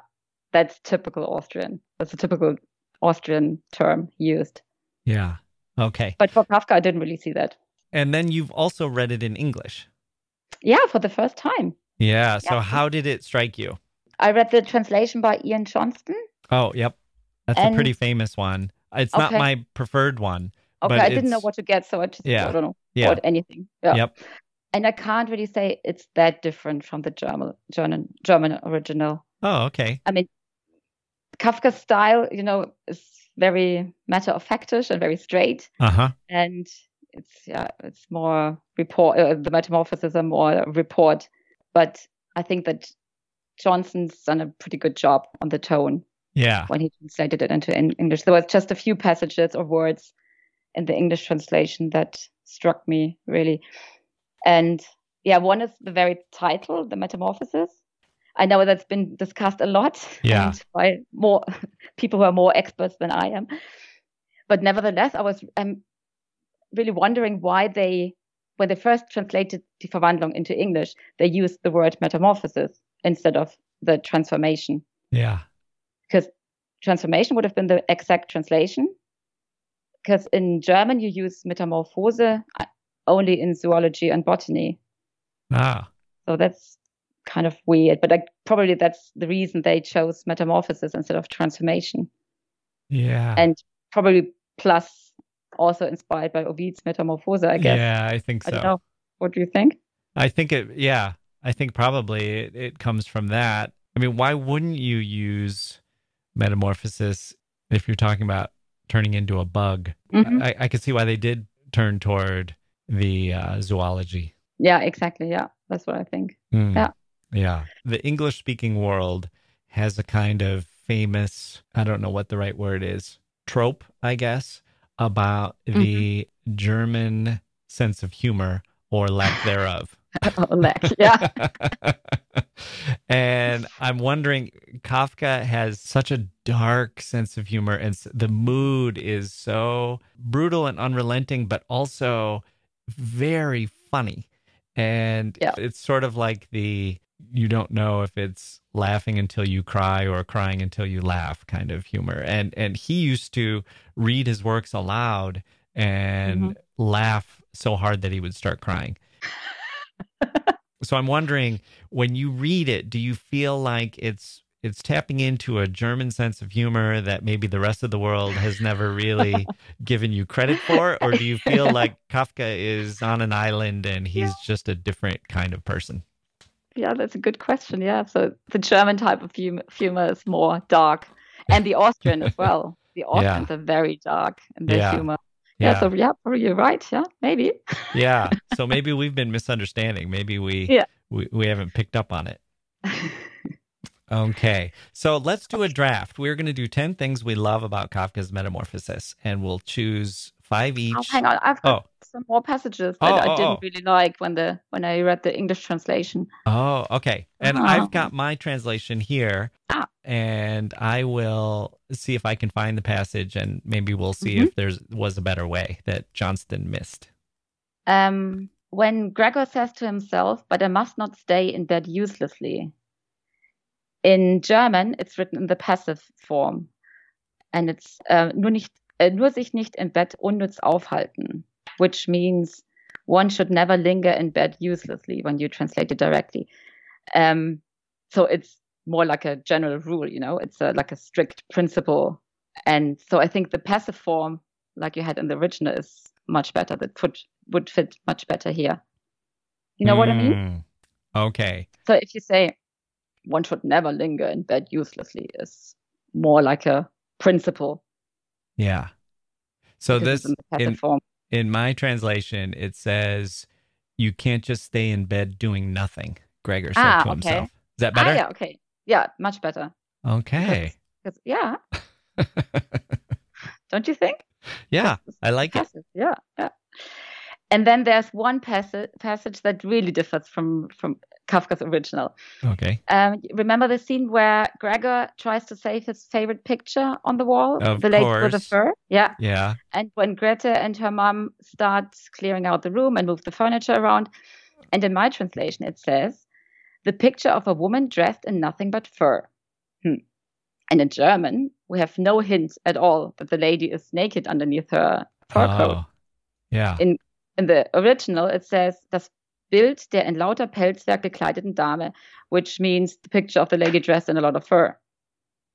that's typical Austrian. That's a typical Austrian term used. Yeah. Okay. But for Kafka, I didn't really see that. And then you've also read it in English. Yeah, for the first time. Yeah. So yeah. how did it strike you? I read the translation by Ian Johnston. Oh, yep. That's and, a pretty famous one. It's okay. not my preferred one. Okay, I didn't know what to get, so I just yeah. I don't know yeah. bought anything. Yeah. Yep. And I can't really say it's that different from the German German German original. Oh, okay. I mean, Kafka's style, you know, is very matter of factish and very straight. Uh-huh. And it's yeah, it's more report. Uh, the metamorphosis are more report, but I think that Johnston's done a pretty good job on the tone. Yeah. When he translated it into English, there was just a few passages or words in the English translation that struck me really. And yeah, one is the very title, The Metamorphosis. I know that's been discussed a lot yeah. by more people who are more experts than I am. But nevertheless, I was I'm really wondering why they, when they first translated Die Verwandlung into English, they used the word metamorphosis instead of the transformation. Yeah. Because transformation would have been the exact translation. Because in German, you use metamorphose uh, only in zoology and botany. Ah. So that's kind of weird, but like probably that's the reason they chose metamorphosis instead of transformation. Yeah. And probably plus also inspired by Ovid's Metamorphose, I guess. Yeah, I think so. I don't know. What do you think? I think it, yeah, I think probably it, it comes from that. I mean, why wouldn't you use metamorphosis if you're talking about turning into a bug? Mm-hmm. I, I could see why they did turn toward the uh, zoology. Yeah, exactly. Yeah, that's what I think. Mm. Yeah. Yeah. The English speaking world has a kind of famous, I don't know what the right word is, trope, I guess, about mm-hmm. the German sense of humor or lack thereof. lack, yeah. and I'm wondering, Kafka has such a dark sense of humor, and the mood is so brutal and unrelenting, but also very funny. And yeah. it's sort of like the you don't know if it's laughing until you cry or crying until you laugh kind of humor. And and he used to read his works aloud and mm-hmm. laugh so hard that he would start crying. So I'm wondering when you read it, do you feel like it's it's tapping into a German sense of humor that maybe the rest of the world has never really given you credit for? Or do you feel like Kafka is on an island and he's yeah. just a different kind of person? Yeah, that's a good question. Yeah. So the German type of humor, humor is more dark, and the Austrian as well. The Austrians yeah. are very dark in their yeah. humor. Yeah. yeah. So yeah, you're right. Yeah, maybe. yeah. So maybe we've been misunderstanding. Maybe we yeah. we, we haven't picked up on it. okay. So let's do a draft. We're going to do 10 things we love about Kafka's Metamorphosis, and we'll choose five oh, each. Oh, hang on. I've got oh some more passages that oh, I didn't oh, really like when the when I read the English translation. Oh, okay. And uh-huh. I've got my translation here, ah. and I will see if I can find the passage, and maybe we'll see mm-hmm. if there was a better way that Johnston missed. Um, when Gregor says to himself, "But I must not stay in bed uselessly." In German, it's written in the passive form, and it's uh, nur nicht nur sich nicht im Bett unnütz aufhalten which means one should never linger in bed uselessly when you translate it directly. Um, so it's more like a general rule, you know, it's a, like a strict principle. And so I think the passive form, like you had in the original, is much better. That would would fit much better here. You know mm, what I mean? Hmm. Okay. So if you say one should never linger in bed uselessly, is more like a principle. Yeah. So this in, in, my translation, it says you can't just stay in bed doing nothing. Gregor said ah, to okay. himself. Is that better? Ah, yeah, okay. Yeah, much better. Okay. Because, yeah. Don't you think? Yeah, I like passage. it. Yeah, yeah. And then there's one passage passage that really differs from from Kafka's original. Okay. Um, remember the scene where Gregor tries to save his favorite picture on the wall, Of the lady with the fur. Yeah, Yeah. and when Greta and her mom start clearing out the room and move the furniture around, and in my translation it says, "The picture of a woman dressed in nothing but fur." Hmm. And in German, we have no hint at all that the lady is naked underneath her fur coat. Oh. Yeah. In in the original, it says das Bild der in lauter Pelzwerk gekleideten Dame, which means the picture of the lady dressed in a lot of fur.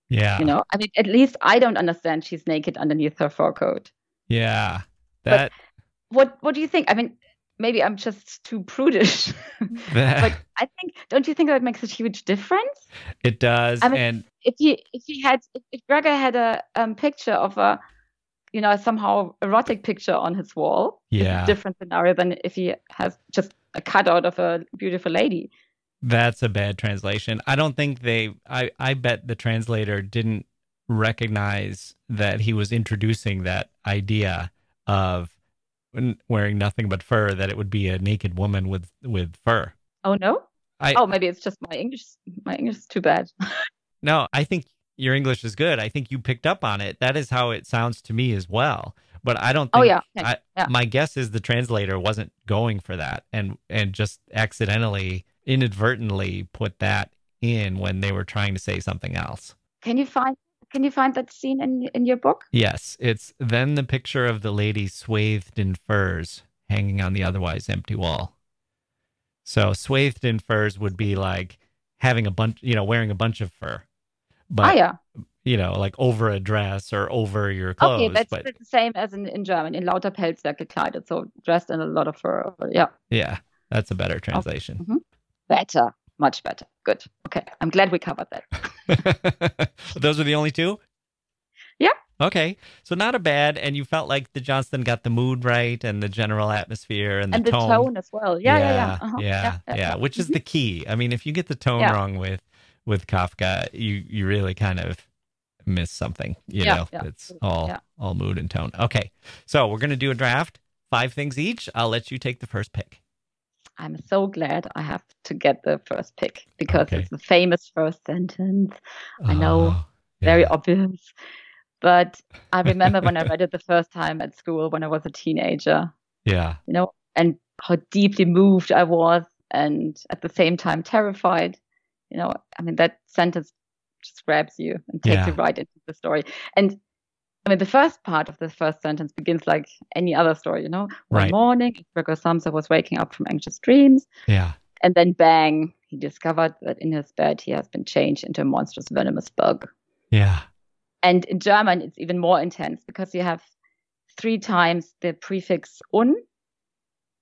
Yeah. You know, I mean, at least I don't understand she's naked underneath her fur coat. Yeah. But- That What What do you think? I mean, maybe I'm just too prudish, but I think don't you think that makes a huge difference? it does I mean, and If he if he had if, Gregor had a um, picture of a you know somehow erotic picture on his wall, yeah. different scenario than if he has just a cutout of a beautiful lady. That's a bad translation. I don't think they I I bet the translator didn't recognize that he was introducing that idea of wearing nothing but fur that it would be a naked woman with with fur. Oh no! I oh, maybe it's just my English. My English is too bad. no, I think your English is good. I think you picked up on it. That is how it sounds to me as well. But I don't think oh yeah. I, yeah. my guess is the translator wasn't going for that and and just accidentally inadvertently put that in when they were trying to say something else. Can you find Can you find that scene in in your book? Yes, it's then the picture of the lady swathed in furs hanging on the otherwise empty wall. So swathed in furs would be like having a bunch, you know, wearing a bunch of fur. But ah yeah. You know, like over a dress or over your clothes. Okay, that's but the same as in, in German. In lauter Pelzwerk gekleidet, so dressed in a lot of fur. Yeah, yeah, that's a better translation. better, much better. Good. Okay, I'm glad we covered that. Those are the only two? Yeah. Okay. So not a bad and you felt like the Johnston got the mood right and the general atmosphere and the and the tone. tone. as well. Yeah, yeah, yeah. yeah, Uh-huh. yeah, yeah, yeah, which is the key. I mean, if you get the tone wrong with with Kafka, you you really kind of miss something. You Yeah, know, yeah. it's all Yeah. all mood and tone. Okay, so we're gonna do a draft, five things each. I'll let you take the first pick. I'm so glad I have to get the first pick because Okay. it's the famous first sentence. I know, Oh, Very obvious. But I remember when I read it the first time at school when I was a teenager, Yeah, you know, and how deeply moved I was and at the same time terrified. You know, I mean, that sentence just grabs you and takes Yeah. you right into the story. And I mean, the first part of the first sentence begins like any other story, you know. One Right. morning, Gregor Samsa was waking up from anxious dreams, yeah, and then bang, he discovered that in his bed he has been changed into a monstrous venomous bug. yeah. And in German, it's even more intense because you have three times the prefix un.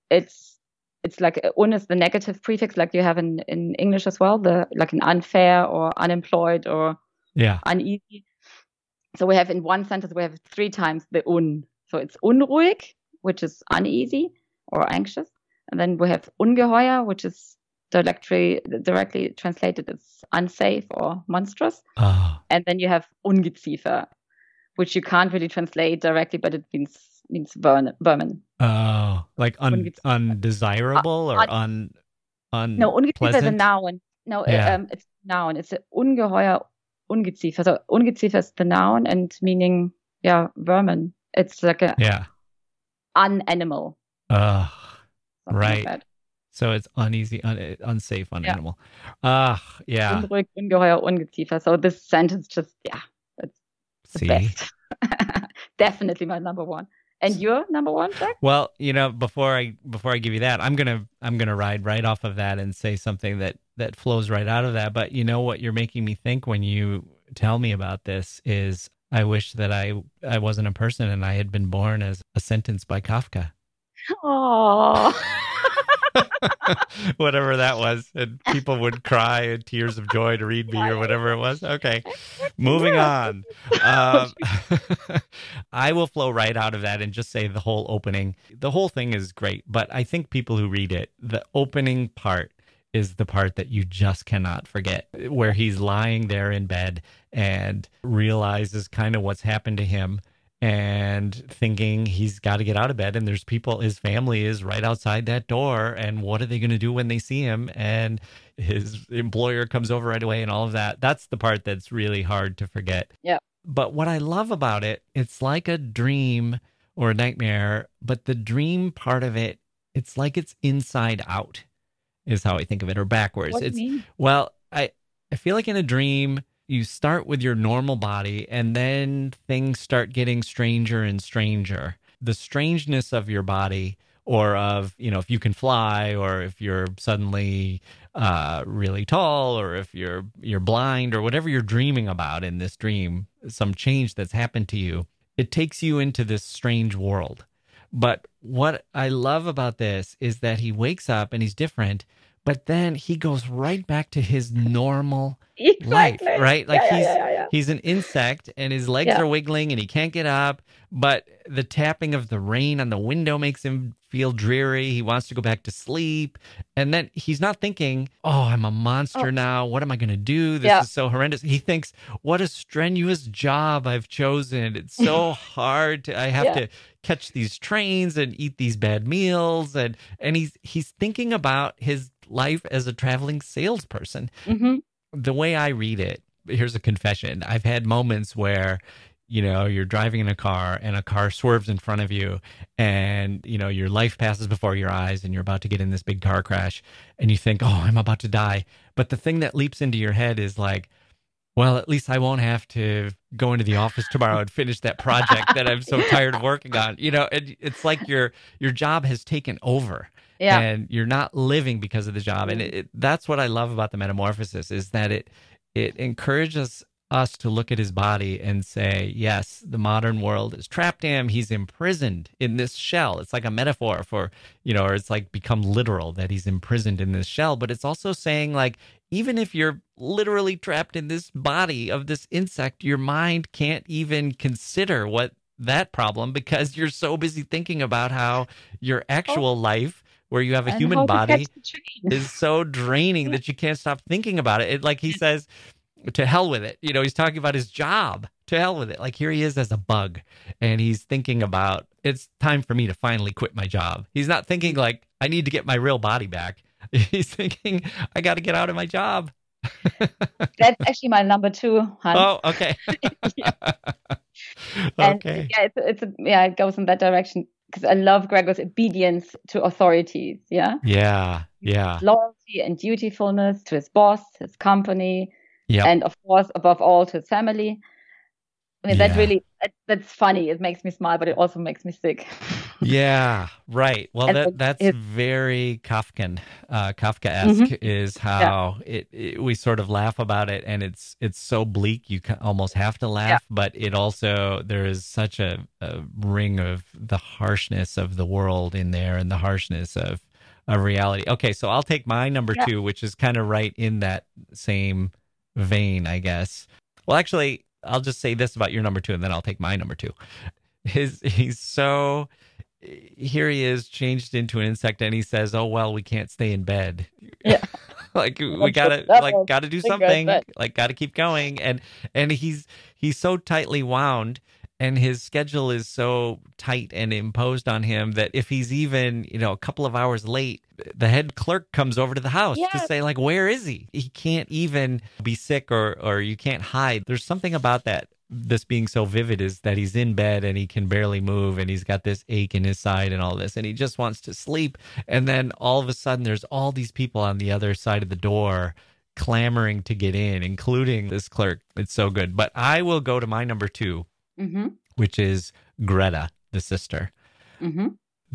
It's it's like un is the negative prefix, like you have in, in English as well, the like an unfair or unemployed or Yeah. uneasy. So we have in one sentence we have three times the un. So it's unruhig, which is uneasy or anxious, and then we have ungeheuer, which is directly directly translated as unsafe or monstrous. Oh, And then you have Ungeziefer, which you can't really translate directly, but it means means vermin. vermin. oh, like un, undesirable or un, un. No, Ungeziefer is a noun. No, uh, Yeah. um, it's a noun. It's a ungeheuer Ungeziefer. So Ungeziefer is the noun and meaning, yeah, vermin. It's like a Yeah. unanimal. Oh, something like Right. that. so it's uneasy, un, unsafe, Yeah. unanimal. Ah, yeah. Unruhig, ungeheuer, Ungeziefer. So this sentence just, yeah, the See. best. Definitely my number one. And your number one, Jacke? Well, you know, before I before I give you that, I'm gonna I'm gonna ride right off of that and say something that that flows right out of that. But you know what you're making me think when you tell me about this is I wish that I I wasn't a person and I had been born as a sentence by Kafka. Oh. whatever that was, and people would cry in tears of joy to read me or whatever it was. Okay, moving on. Um, I will flow right out of that and just say the whole opening. The whole thing is great, but I think people who read it, the opening part is the part that you just cannot forget, where he's lying there in bed and realizes kind of what's happened to him and thinking he's got to get out of bed and there's people his family is right outside that door and what are they going to do when they see him and his employer comes over right away and all of that that's the part that's really hard to forget Yeah. but what i love about it it's like a dream or a nightmare but the dream part of it it's like it's inside out is how i think of it or backwards What do you it's mean? well, I I feel like in a dream you start with your normal body and then things start getting stranger and stranger. The strangeness of your body or of, you know, if you can fly or if you're suddenly uh really tall or if you're you're blind or whatever you're dreaming about in this dream, some change that's happened to you, it takes you into this strange world. But what I love about this is that he wakes up and he's different, but then he goes right back to his normal life, right? Like yeah, he's yeah, yeah, he's an insect and his legs are wiggling and he can't get up, but the tapping of the rain on the window makes him feel dreary. He wants to go back to sleep. And then he's not thinking, "Oh, I'm a monster Oh. now. What am I going to do? This is so horrendous." He thinks, "What a strenuous job I've chosen. It's so hard to I have to catch these trains and eat these bad meals and and he's he's thinking about his life as a traveling salesperson hmm the way I read it, here's a confession. I've had moments where, you know, you're driving in a car and a car swerves in front of you and, you know, your life passes before your eyes and you're about to get in this big car crash and you think, oh, I'm about to die. But the thing that leaps into your head is like, well, at least I won't have to go into the office tomorrow and finish that project that I'm so tired of working on. You know, it, it's like your your job has taken over Yeah. and you're not living because of the job. And it, it- that's what i love about the metamorphosis is that it it encourages us to look at his body and say yes the modern world has trapped him. He's imprisoned in this shell. It's like a metaphor for you know or it's like become literal that he's imprisoned in this shell. But it's also saying like even if you're literally trapped in this body of this insect your mind can't even consider what that problem because you're so busy thinking about how your oh. actual life where you have a And human body catch the train. is so draining that you can't stop thinking about it. it. Like he says, to hell with it. You know, he's talking about his job. To hell with it. Like here he is as a bug and he's thinking about it's time for me to finally quit my job. He's not thinking mm-hmm. like I need to get my real body back. He's thinking I got to get out of my job. That's actually my number two, Hans. Oh, okay. And okay. yeah, it's, it's a, yeah, it goes in that direction because I love Gregor's obedience to authorities. Yeah, Yeah. Yeah. loyalty and dutifulness to his boss, his company, Yep. and of course, above all, to his family. I mean, that really that, that's funny. It makes me smile, but it also makes me sick. Yeah, right. Well, And that that's very Kafkan, uh, Kafkaesque Mhm. is how it, it. We sort of laugh about it, and it's it's so bleak you almost have to laugh. But it also there is such a, a ring of the harshness of the world in there, and the harshness of of reality. Okay, so I'll take my number Yeah. two, which is kind of right in that same vein, I guess. Well, actually, I'll just say this about your number two, and then I'll take my number two. His he's so here he is changed into an insect and he says oh well we can't stay in bed. Yeah. like we gotta like gotta do something. like gotta keep going. And and he's he's so tightly wound and his schedule is so tight and imposed on him that if he's even you know a couple of hours late the head clerk comes over to the house to say like where is he? He can't even be sick or or you can't hide. There's something about that this being so vivid is that he's in bed and he can barely move and he's got this ache in his side and all this and he just wants to sleep. And then all of a sudden there's all these people on the other side of the door clamoring to get in including this clerk. It's so good. But i will go to my number 2 hmm which is greta the sister. Hmm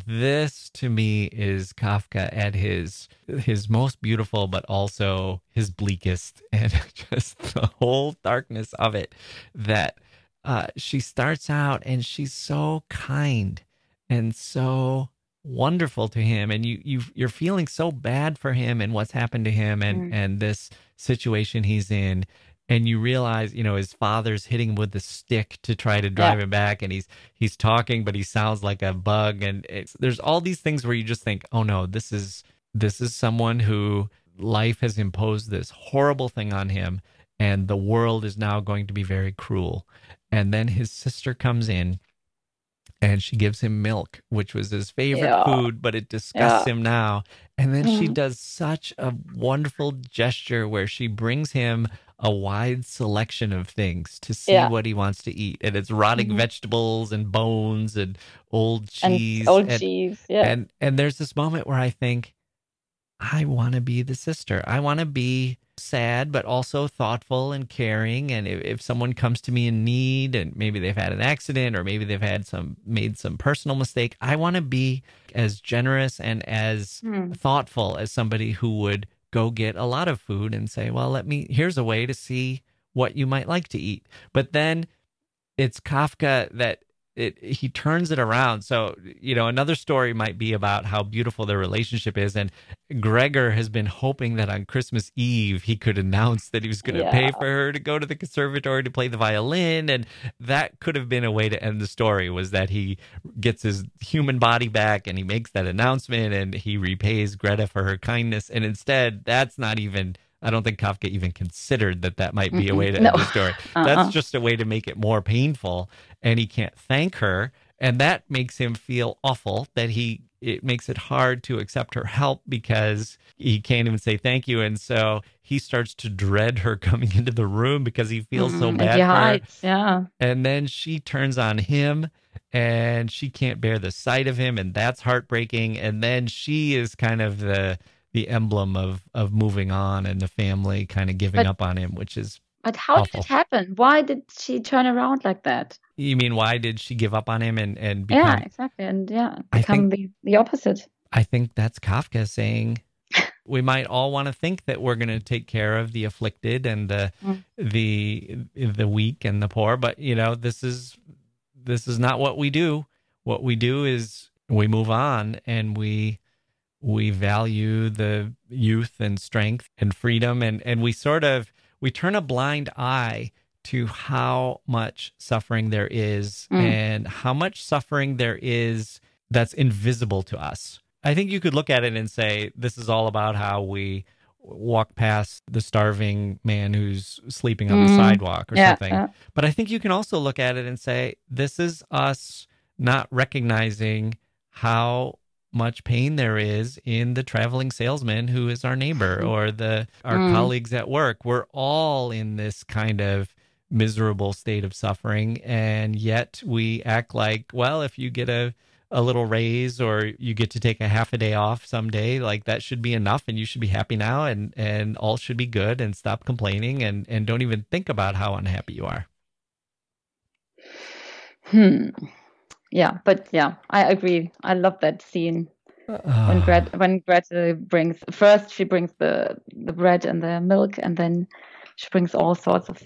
this to me is Kafka at his his most beautiful, but also his bleakest, and just the whole darkness of it. That uh, she starts out and she's so kind and so wonderful to him, and you you you're feeling so bad for him and what's happened to him and Mm. and this situation he's in. And you realize, you know, his father's hitting him with a stick to try to drive him back, and he's he's talking, but he sounds like a bug. And it's, there's all these things where you just think, oh no, this is this is someone who life has imposed this horrible thing on him, and the world is now going to be very cruel. And then his sister comes in, and she gives him milk, which was his favorite Yeah. food, but it disgusts Yeah. him now. And then she Mhm. does such a wonderful gesture where she brings him a wide selection of things to see Yeah. what he wants to eat. And it's rotting Mhm. vegetables and bones and old and cheese. old and, cheese. Yeah. and and there's this moment where I think, I want to be the sister. I want to be sad, but also thoughtful and caring. And if, if someone comes to me in need, and maybe they've had an accident, or maybe they've had some made some personal mistake, I want to be as generous and as Hmm. thoughtful as somebody who would go get a lot of food and say, "Well, let me. Here's a way to see what you might like to eat." But then it's Kafka that it he turns it around. So, you know, another story might be about how beautiful their relationship is. And Gregor has been hoping that on Christmas Eve he could announce that he was going to pay for her to go to the conservatory to play the violin. And that could have been a way to end the story was that he gets his human body back and he makes that announcement and he repays Greta for her kindness. And instead that's not even I don't think Kafka even considered that that might be a way to No. end the story. Uh-uh. That's just a way to make it more painful and he can't thank her and that makes him feel awful that he it makes it hard to accept her help because he can't even say thank you and so he starts to dread her coming into the room because he feels so Mm, bad he for her. Yeah. and then she turns on him and she can't bear the sight of him and that's heartbreaking and then she is kind of the the emblem of of moving on and the family kind of giving But- up on him which is But how Awful. did it happen? Why did she turn around like that? you mean why did she give up on him and and become yeah, exactly. And yeah, become the, the opposite. I think that's Kafka saying we might all want to think that we're going to take care of the afflicted and the Mm. the the weak and the poor, but you know this is this is not what we do. What we do is we move on and we we value the youth and strength and freedom and and we sort of we turn a blind eye to how much suffering there is Mm. and how much suffering there is that's invisible to us. I think you could look at it and say this is all about how we walk past the starving man who's sleeping on the Mm. sidewalk or yeah, something. yeah. But I think you can also look at it and say, this is us not recognizing how much pain there is in the traveling salesman who is our neighbor or the our Mm. colleagues at work. We're all in this kind of miserable state of suffering and yet we act like, well, if you get a a little raise or you get to take a half a day off someday, like that should be enough and you should be happy now and and all should be good and stop complaining and and don't even think about how unhappy you are. Hmm. Yeah, but yeah, I agree. I love that scene when Ah. Gret when Greta brings first she brings the the bread and the milk, and then she brings all sorts of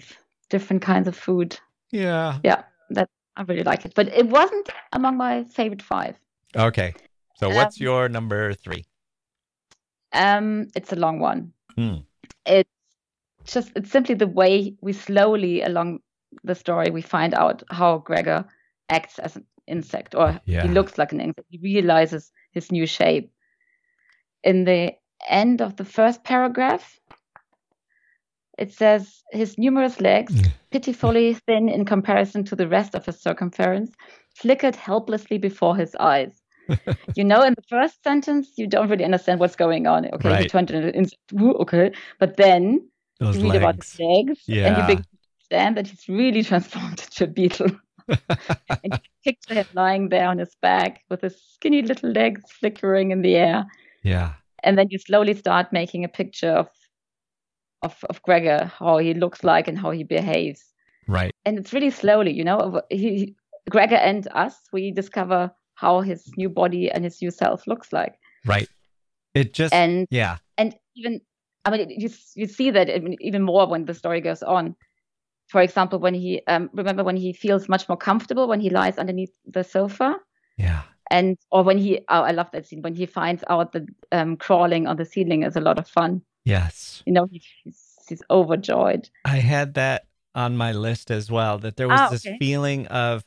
different kinds of food. Yeah. Yeah, that I really like it. But it wasn't among my favorite five. Okay. So what's Um, your number three? Um, it's a long one. Hmm. It's just it's simply the way we slowly along the story we find out how Gregor acts as an insect, or Yeah. he looks like an insect. He realizes his new shape. In the end of the first paragraph, it says his numerous legs, Mm. pitifully thin in comparison to the rest of his circumference, flickered helplessly before his eyes. you know, in the first sentence, you don't really understand what's going on. Okay, he turned into an Okay, but then Those you read about legs. his legs, and you begin to understand that he's really transformed into a beetle. and you picture him lying there on his back with his skinny little legs flickering in the air, yeah. and then you slowly start making a picture of of of Gregor, how he looks like and how he behaves, Right. and it's really slowly, you know. He, Gregor and us, we discover how his new body and his new self looks like, Right. It just and yeah. and even I mean you you see that even more when the story goes on. For example, when he um, remember when he feels much more comfortable when he lies underneath the sofa, Yeah. and or when he oh I love that scene when he finds out that um, crawling on the ceiling is a lot of fun. Yes. You know he, he's he's overjoyed. I had that on my list as well that there was Ah, this okay. feeling of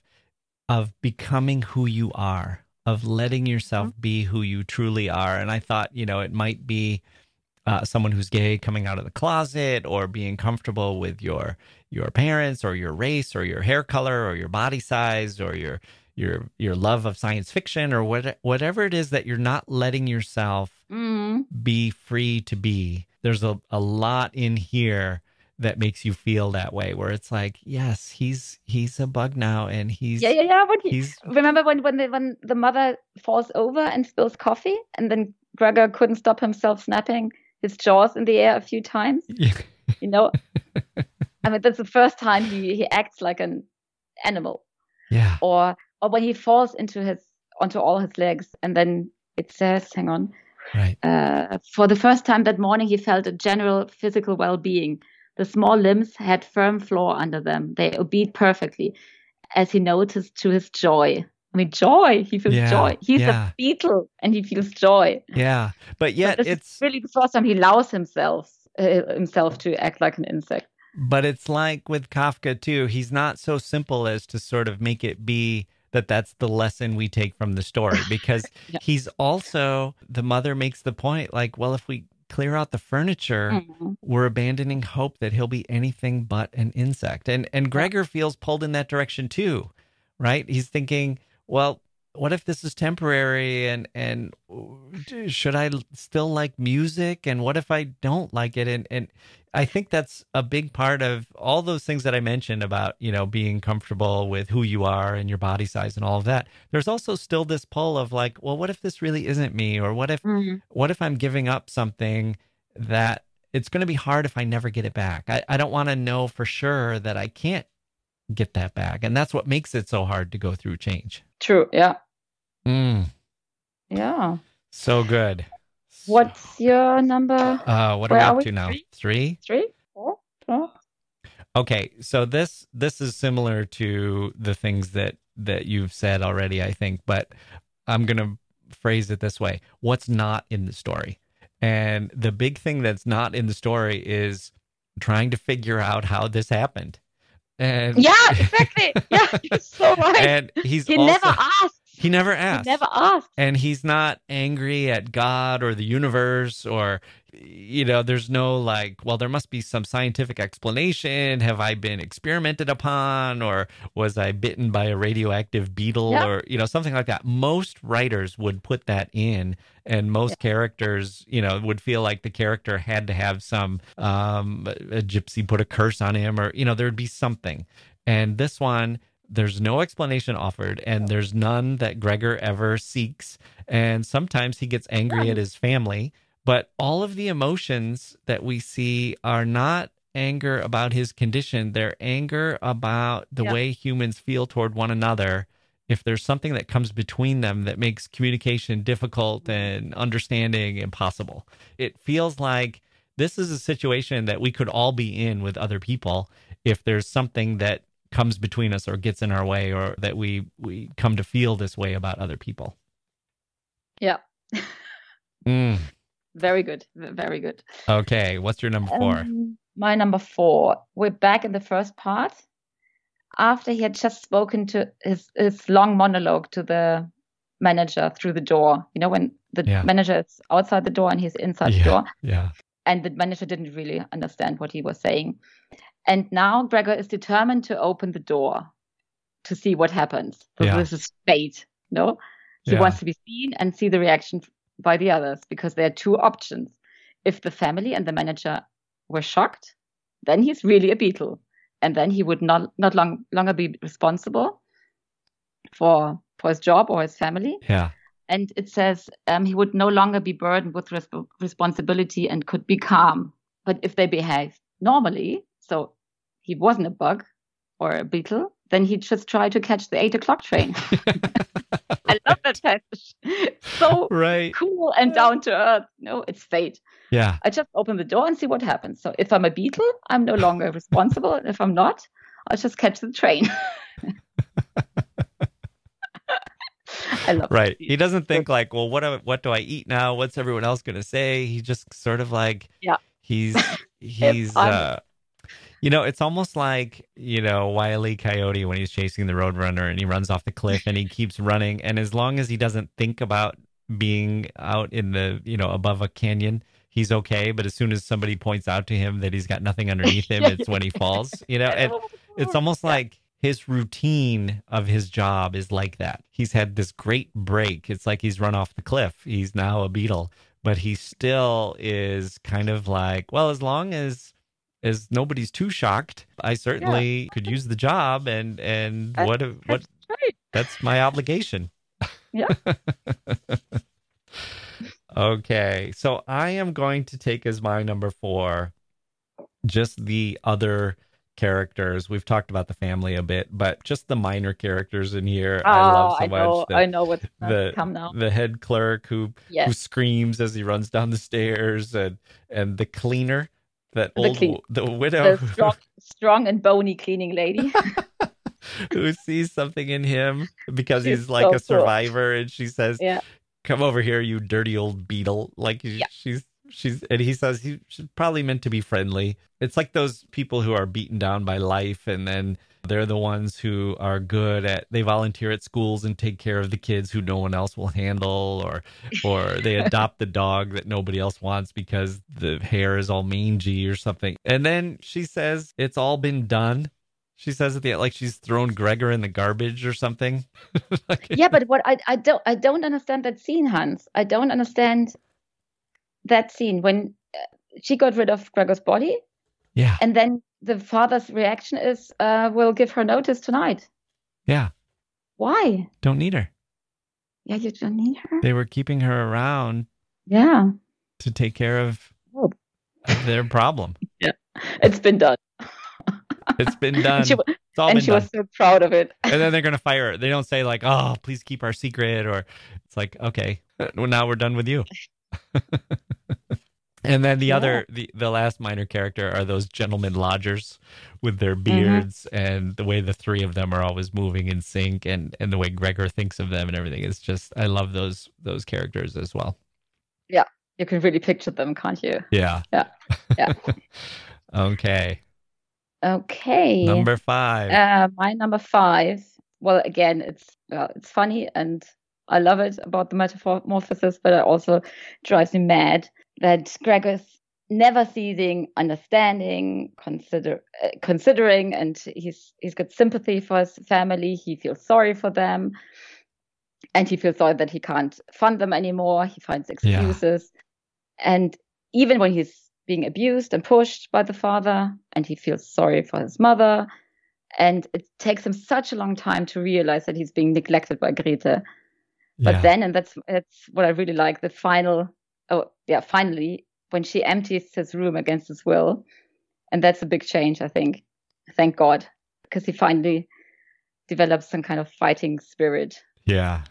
of becoming who you are, of letting yourself Mm-hmm. be who you truly are. And I thought, you know, it might be uh, someone who's gay coming out of the closet or being comfortable with your your parents or your race or your hair color or your body size or your your your love of science fiction or what, whatever it is that you're not letting yourself Mm. be free to be. There's a, a lot in here that makes you feel that way where it's like, yes, he's he's a bug now and he's Yeah, yeah, yeah. When he, he's remember when when the, when the mother falls over and spills coffee, and then Gregor couldn't stop himself snapping his jaws in the air a few times. You know, I mean that's the first time he he acts like an animal, yeah. or or when he falls into his onto all his legs, and then it says, hang on, Right. uh, for the first time that morning, he felt a general physical well being. The small limbs had firm floor under them. They obeyed perfectly, as he noticed to his joy. I mean, joy. He feels Yeah, joy. He's yeah. a beetle and he feels joy. Yeah. But yet it's really the first time he allows himself uh, himself to act like an insect. But it's like with Kafka too. He's not so simple as to sort of make it be that that's the lesson we take from the story because Yeah. he's also the mother makes the point like, well, if we clear out the furniture, Mhm. we're abandoning hope that he'll be anything but an insect. And and Gregor feels pulled in that direction too, right? He's thinking, well, what if this is temporary and and should I still like music and what if I don't like it and and I think that's a big part of all those things that I mentioned about, you know, being comfortable with who you are and your body size and all of that. There's also still this pull of like, well, what if this really isn't me or what if Mhm. what if I'm giving up something that it's going to be hard if I never get it back? I, I don't want to know for sure that I can't get that back. And that's what makes it so hard to go through change. True. Yeah. Mm, Yeah. so good. What's your number? Uh, what are we up we? to now? Three? Three? Three? Four? Four? Okay, so this this is similar to the things that that you've said already, I think, but I'm going to phrase it this way. What's not in the story? And the big thing that's not in the story is trying to figure out how this happened. And Yeah, exactly. yeah, you're so right. and he's he also, never asks. He never He asked. never asks. and he's not angry at God or the universe or you know there's no like well there must be some scientific explanation have I been experimented upon or was I bitten by a radioactive beetle Yeah. or you know something like that most writers would put that in and most characters you know would feel like the character had to have some um a gypsy put a curse on him or you know there'd be something and this one there's no explanation offered and there's none that Gregor ever seeks. And sometimes he gets angry at his family but all of the emotions that we see are not anger about his condition. They're anger about the Yeah. way humans feel toward one another. If there's something that comes between them that makes communication difficult and understanding impossible it feels like this is a situation that we could all be in with other people if there's something that comes between us or gets in our way or that we we come to feel this way about other people Yeah. Mm. Very good. Very good. okay what's your number four Um, my number four. We're back in the first part. After he had just spoken to his, his long monologue to the manager through the door. You know, when the Yeah. manager is outside the door and he's inside Yeah. the door. yeah And the manager didn't really understand what he was saying. And now Gregor is determined to open the door to see what happens. So Yeah. this is fate. No? He Yeah. wants to be seen and see the reaction by the others because there are two options. If the family and the manager were shocked, then he's really a beetle. And then he would not not long longer be responsible for for his job or his family. yeah And it says um, he would no longer be burdened with resp- responsibility and could be calm. But if they behave normally, so he wasn't a bug or a beetle, then he'd just try to catch the eight o'clock train. I love that passage. So right cool and down to earth. No, it's fate. yeah I just open the door and see what happens. So if I'm a beetle, I'm no longer responsible. And if I'm not, I'll just catch the train. I love right he doesn't think like well what do, what do i eat now what's everyone else going to say he just sort of like Yeah. he's he's uh you know it's almost like you know Wiley Coyote when he's chasing the roadrunner and he runs off the cliff and he keeps running and as long as he doesn't think about being out in the you know above a canyon he's okay but as soon as somebody points out to him that he's got nothing underneath him it's when he falls you know and it's almost like his routine of his job is like that. He's had this great break. It's like he's run off the cliff. He's now a beetle, but he still is kind of like, well, as long as as nobody's too shocked, I certainly could use the job and and That's- what what That's right. that's my obligation. Yeah. okay. So I am going to take as my number four just the other characters. We've talked about the family a bit, but just the minor characters in here. Oh, I love so I know, much. The, I know what's the- come now. the head clerk who who screams as he runs down the stairs and and the cleaner that The old clean- the widow the strong, strong and bony cleaning lady. who sees something in him because She's he's like so a cool. survivor and she says Yeah. come over here you dirty old beetle like Yeah. she's she's and he says he, she's probably meant to be friendly it's like those people who are beaten down by life and then they're the ones who are good at they volunteer at schools and take care of the kids who no one else will handle or or they adopt the dog that nobody else wants because the hair is all mangy or something and then she says it's all been done she says at the end like she's thrown Gregor in the garbage or something. Like- yeah, but what I, I don't I don't understand that scene, Hans. I don't understand that scene when uh, she got rid of Gregor's body, yeah, and then the father's reaction is, uh, "We'll give her notice tonight." yeah. Why? Don't need her. Yeah, you don't need her. They were keeping her around Yeah, to take care of, Oh. of their problem. Yeah, it's been done. It's been done. she, It's all and been she done. was so proud of it. and then they're gonna fire her. They don't say like, "Oh, please keep our secret," or it's like, "Okay, well now we're done with you." And then the Yeah. other, the the last minor character are those gentlemen lodgers with their Mm-hmm. beards and the way the three of them are always moving in sync, and and the way Gregor thinks of them and everything. It's just, I love those those characters as well. Yeah. You can really picture them, can't you? Yeah. Yeah. Yeah. okay. Okay. Number five. Uh, my number five. Well, again, it's well, it's funny and I love it about the metamorphosis, but it also drives me mad that Gregor's never ceasing understanding, consider uh, considering, and he's he's got sympathy for his family. He feels sorry for them, and he feels sorry that he can't fund them anymore. He finds Yeah. excuses, and even when he's being abused and pushed by the father, and he feels sorry for his mother. And it takes him such a long time to realize that he's being neglected by Grete. But yeah. then, and that's that's what I really like, the final, oh yeah, finally, when she empties his room against his will, and that's a big change, I think. Thank God, because he finally develops some kind of fighting spirit. yeah.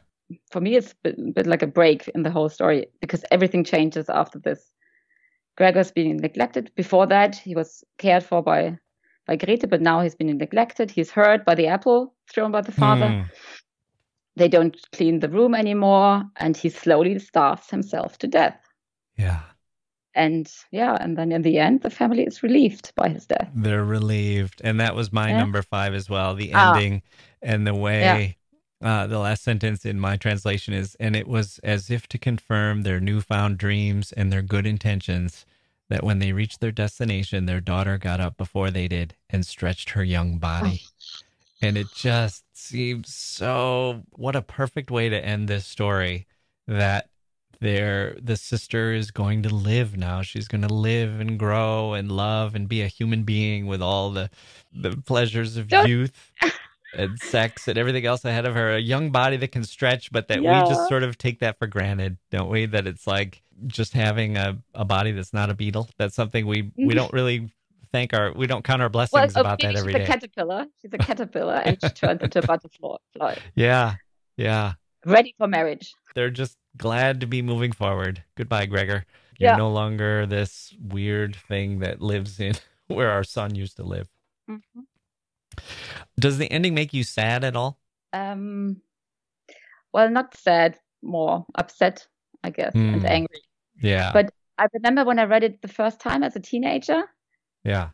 For me, it's a bit, a bit like a break in the whole story because everything changes after this. Gregor's being neglected. Before that, he was cared for by by Grete, but now he's been neglected. He's hurt by the apple thrown by the father Hmm. They don't clean the room anymore and he slowly starves himself to death Yeah. and yeah and then in the end the family is relieved by his death They're relieved. And that was my Yeah. number five as well. The Ah. ending and the way uh, the last sentence in my translation is, and it was as if to confirm their newfound dreams and their good intentions that when they reached their destination, their daughter got up before they did and stretched her young body. And it just seems so, what a perfect way to end this story that there the sister is going to live now. She's going to live and grow and love and be a human being with all the the pleasures of Don't- youth and sex and everything else ahead of her. A young body that can stretch but that we just sort of take that for granted don't we? That it's like just having a, a body that's not a beetle. That's something we we mm-hmm. don't really thank our we don't count our blessings uh, about that every she's day a caterpillar she's a caterpillar and she turns into a butterfly yeah yeah ready for marriage they're just glad to be moving forward. Goodbye, Gregor. You're Yeah. no longer this weird thing that lives in where our son used to live. Mhm. Does the ending make you sad at all? um well not sad more upset i guess and Hmm. angry Yeah. But- i remember when i read it the first time as a teenager yeah.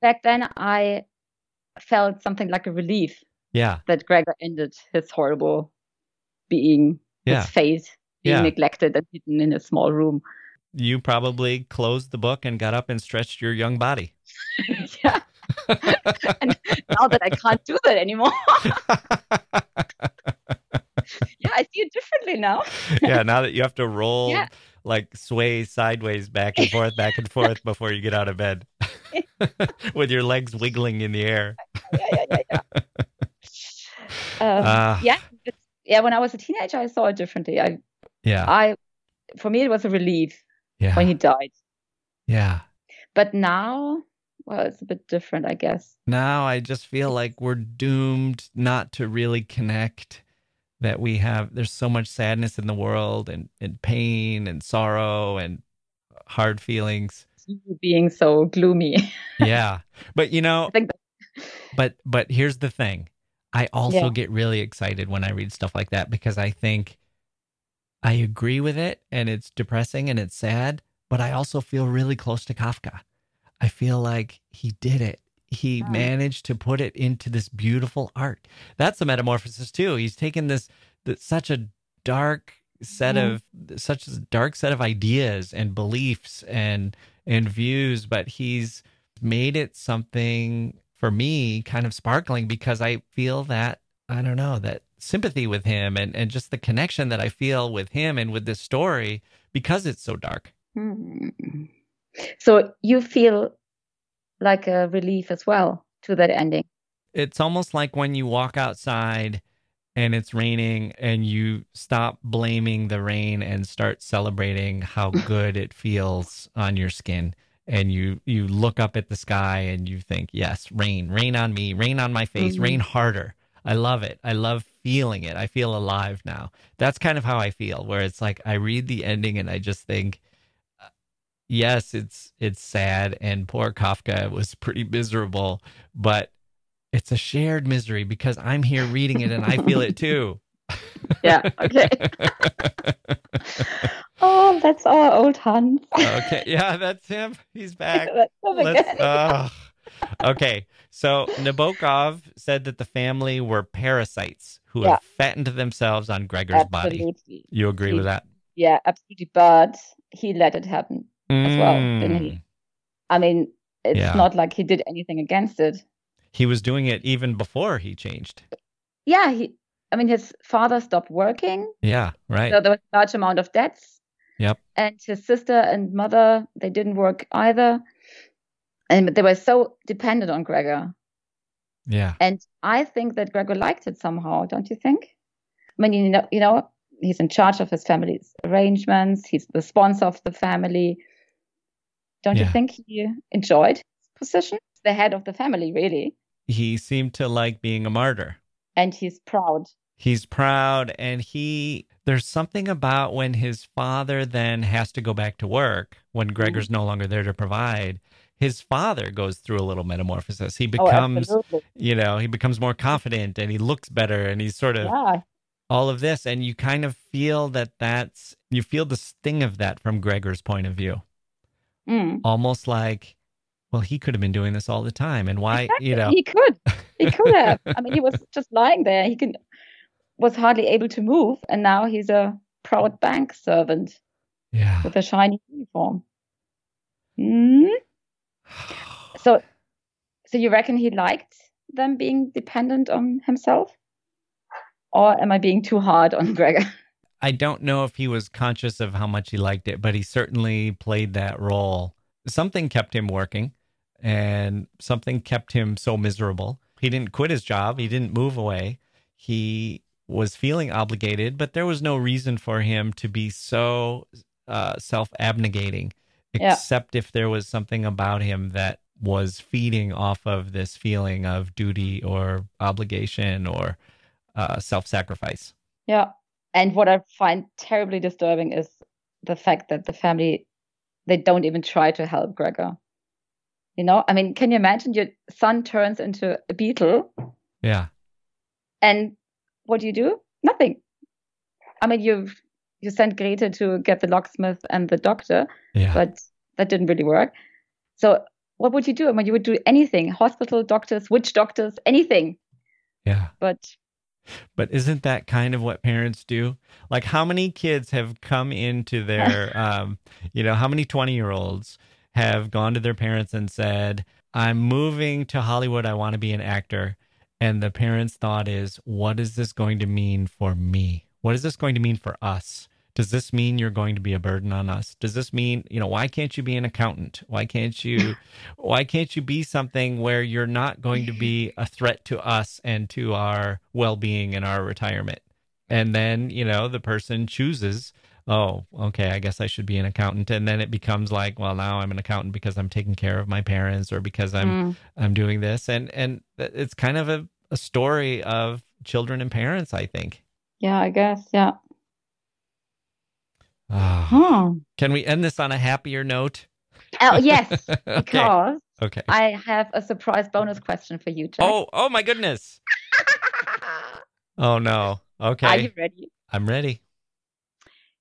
back then i felt something like a relief Yeah. that Gregor ended his horrible being, Yeah. his fate, being Yeah. neglected and hidden in a small room. You probably closed the book and got up and stretched your young body. yeah, and now that I can't do that anymore. yeah, I see it differently now. yeah, now that you have to roll Yeah. like sway sideways back and forth, back and forth before you get out of bed. With your legs wiggling in the air. yeah, yeah, yeah, yeah. Um, Ah, yeah, yeah. When I was a teenager, I saw it differently. I, yeah. I, for me, it was a relief Yeah. when he died. yeah. But now, well, it's a bit different, I guess. Now I just feel like we're doomed not to really connect. That we have, there's so much sadness in the world and, and pain and sorrow and hard feelings. You Being so gloomy. Yeah. But you know, but but here's the thing i also Yeah. get really excited when i read stuff like that because i think i agree with it and it's depressing and it's sad but i also feel really close to kafka i feel like he did it he managed to put it into this beautiful art that's a metamorphosis too he's taken this, this such a dark set Yeah. of such a dark set of ideas and beliefs and and views but he's made it something for me kind of sparkling because I feel that I don't know that sympathy with him and and just the connection that I feel with him and with this story because it's so dark. Hmm. So you feel like a relief as well to that ending. It's almost like when you walk outside and it's raining and you stop blaming the rain and start celebrating how good it feels on your skin. And you you look up at the sky and you think yes rain rain on me rain on my face Mhm. rain harder. I love it. I love feeling it. I feel alive now. That's kind of how i feel where it's like i read the ending and i just think yes it's it's sad. And poor kafka was pretty miserable but it's a shared misery because i'm here reading it and i feel it too Yeah. Okay. oh, that's our old Hans. okay yeah that's him he's back That's him Let's, again. ugh. okay, so Nabokov said that the family were parasites who Yeah. have fattened themselves on Gregor's body. Absolutely. You agree with that? Yeah, absolutely. But he let it happen. As well, didn't he? Mm. I mean, it's Yeah. not like he did anything against it. He was doing it even before he changed. Yeah, he. I mean, his father stopped working, Yeah, right. so there was a large amount of debts. Yep. And his sister and mother, they didn't work either, and they were so dependent on Gregor. Yeah, And I think that Gregor liked it somehow, don't you think? I mean, you know, you know, he's in charge of his family's arrangements. He's the sponsor of the family. Don't Yeah. you think he enjoyed his position? He's the head of the family, really, he seemed to like being a martyr. and he's proud. He's proud and he there's something about when his father then has to go back to work when Gregor's no longer there to provide. His father goes through a little metamorphosis. He Oh, becomes absolutely. you know, he becomes more confident and he looks better and he's sort of Yeah, all of this. And you kind of feel that that's, you feel the sting of that from Gregor's point of view. Mm. Almost like, well, he could have been doing this all the time. And why, you know, he could. He could have. I mean, he was just lying there. He can was hardly able to move, and now he's a proud bank servant yeah. with a shiny uniform. Hmm. So, so you reckon he liked them being dependent on himself, or am I being too hard on Gregor? I don't know if he was conscious of how much he liked it, but he certainly played that role. Something kept him working and something kept him so miserable. He didn't quit his job, he didn't move away. He was feeling obligated, but there was no reason for him to be so uh, self abnegating, Yeah. except if there was something about him that was feeding off of this feeling of duty or obligation or uh, self sacrifice. Yeah. And what I find terribly disturbing is the fact that the family they don't even try to help Gregor. You know, I mean, can you imagine your son turns into a beetle Yeah. and what do you do? Nothing. I mean, you you sent Greta to get the locksmith and the doctor, Yeah. but that didn't really work. So what would you do? I mean, you would do anything: hospital doctors, witch doctors, anything. yeah. But But isn't that kind of what parents do? Like, how many kids have come into their, um, you know, how many 20 year olds have gone to their parents and said, I'm moving to Hollywood. I want to be an actor. And the parents' thought is, what is this going to mean for me? What is this going to mean for us? Does this mean you're going to be a burden on us? Does this mean, you know, why can't you be an accountant? Why can't you why can't you be something where you're not going to be a threat to us and to our well-being and our retirement? And then, you know, the person chooses oh, okay, I guess I should be an accountant. And then it becomes like, well, now I'm an accountant because I'm taking care of my parents or because I'm mm. I'm doing this. And and it's kind of a, a story of children and parents, I think. Yeah, I guess. Yeah. Uh, huh. Can we end this on a happier note? Oh yes, okay. because okay. I have a surprise bonus question for you, Jacke. Oh, oh my goodness. oh no. Okay. Are you ready? I'm ready.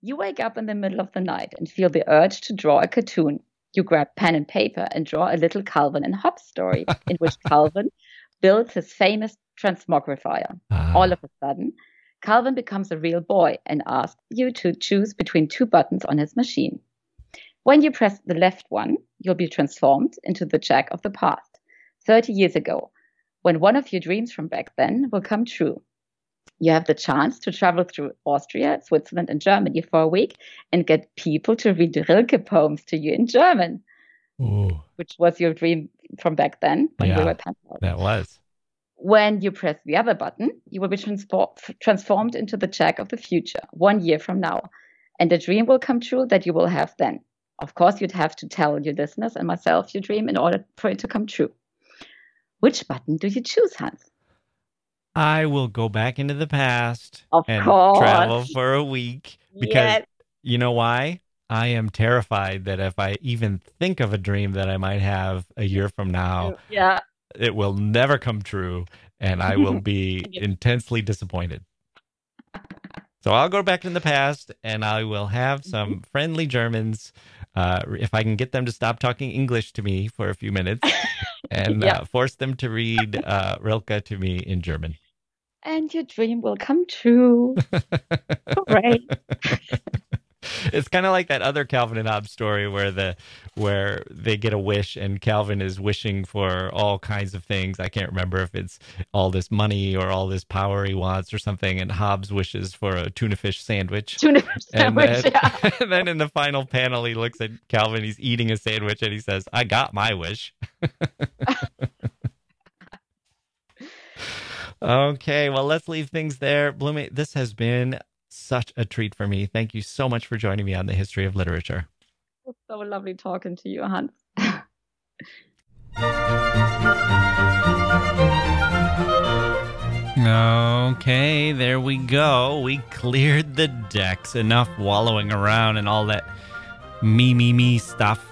You wake up in the middle of the night and feel the urge to draw a cartoon. You grab pen and paper and draw a little Calvin and Hobbes story in which Calvin builds his famous transmogrifier. Ah. All of a sudden, Calvin becomes a real boy and asks you to choose between two buttons on his machine. When you press the left one, you'll be transformed into the Jacke of the past, 30 years ago, when one of your dreams from back then will come true you have the chance to travel through Austria, Switzerland, and Germany for a week and get people to read Rilke poems to you in German, Ooh. which was your dream from back then when yeah, you were That was. When you press the other button, you will be transfor- transformed into the Jacke of the future one year from now. And the dream will come true that you will have then. Of course, you'd have to tell your listeners and myself your dream in order for it to come true. Which button do you choose, Hans? I will go back into the past of and course. travel for a week because yes. you know why? I am terrified that if I even think of a dream that I might have a year from now, yeah, it will never come true and I will be intensely disappointed. So I'll go back in the past and I will have some mm-hmm. friendly Germans uh, if I can get them to stop talking English to me for a few minutes and uh, force them to read uh, Rilke to me in German. And your dream will come true. Great. it's kind of like that other Calvin and Hobbes story where the where they get a wish and Calvin is wishing for all kinds of things. I can't remember if it's all this money or all this power he wants or something. And Hobbes wishes for a tuna fish sandwich. Tuna fish sandwich. Then, yeah. and then in the final panel, he looks at Calvin. He's eating a sandwich and he says, "I got my wish." Okay, well, let's leave things there. Blooming, this has been such a treat for me. Thank you so much for joining me on the history of literature. It's so lovely talking to you, Hans. okay, there we go. We cleared the decks. Enough wallowing around and all that me, me, me stuff.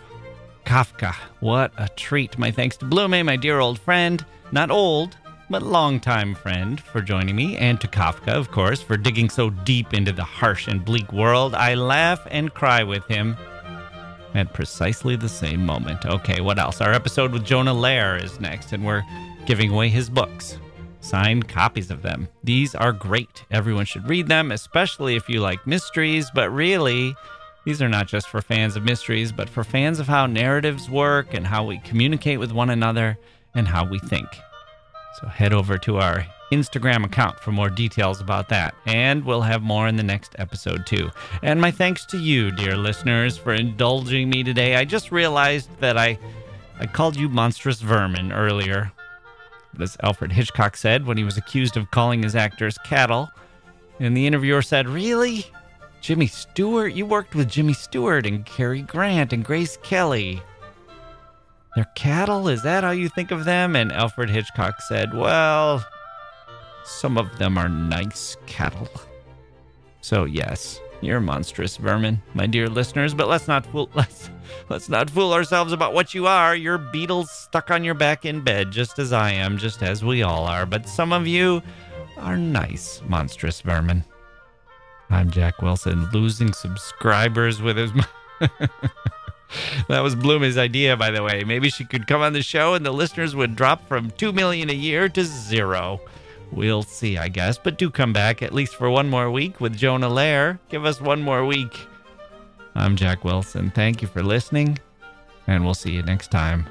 Kafka, what a treat. My thanks to Blume, my dear old friend. Not old, but longtime friend, for joining me, and to Kafka, of course, for digging so deep into the harsh and bleak world. I laugh and cry with him at precisely the same moment. Okay, what else? Our episode with Jonah Lehrer is next, and we're giving away his books. Signed copies of them. These are great. Everyone should read them, especially if you like mysteries, but really, these are not just for fans of mysteries, but for fans of how narratives work and how we communicate with one another and how we think. So head over to our Instagram account for more details about that. And we'll have more in the next episode, too. And my thanks to you, dear listeners, for indulging me today. I just realized that I, I called you monstrous vermin earlier. As Alfred Hitchcock said when he was accused of calling his actors cattle. And the interviewer said, Really? Jimmy Stewart? You worked with Jimmy Stewart and Cary Grant and Grace Kelly. They're cattle? Is that how you think of them? And Alfred Hitchcock said, Well, some of them are nice cattle. So yes, you're monstrous vermin, my dear listeners, but let's not fool let's let's not fool ourselves about what you are. You're beetles stuck on your back in bed, just as I am, just as we all are. But some of you are nice, monstrous vermin. I'm Jacke Wilson, losing subscribers with his that was Bloomy's idea, by the way. Maybe she could come on the show and the listeners would drop from 2 million a year to zero. We'll see, I guess. But do come back at least for one more week with Jonah Lehrer. Give us one more week. I'm Jacke Wilson. Thank you for listening, and we'll see you next time.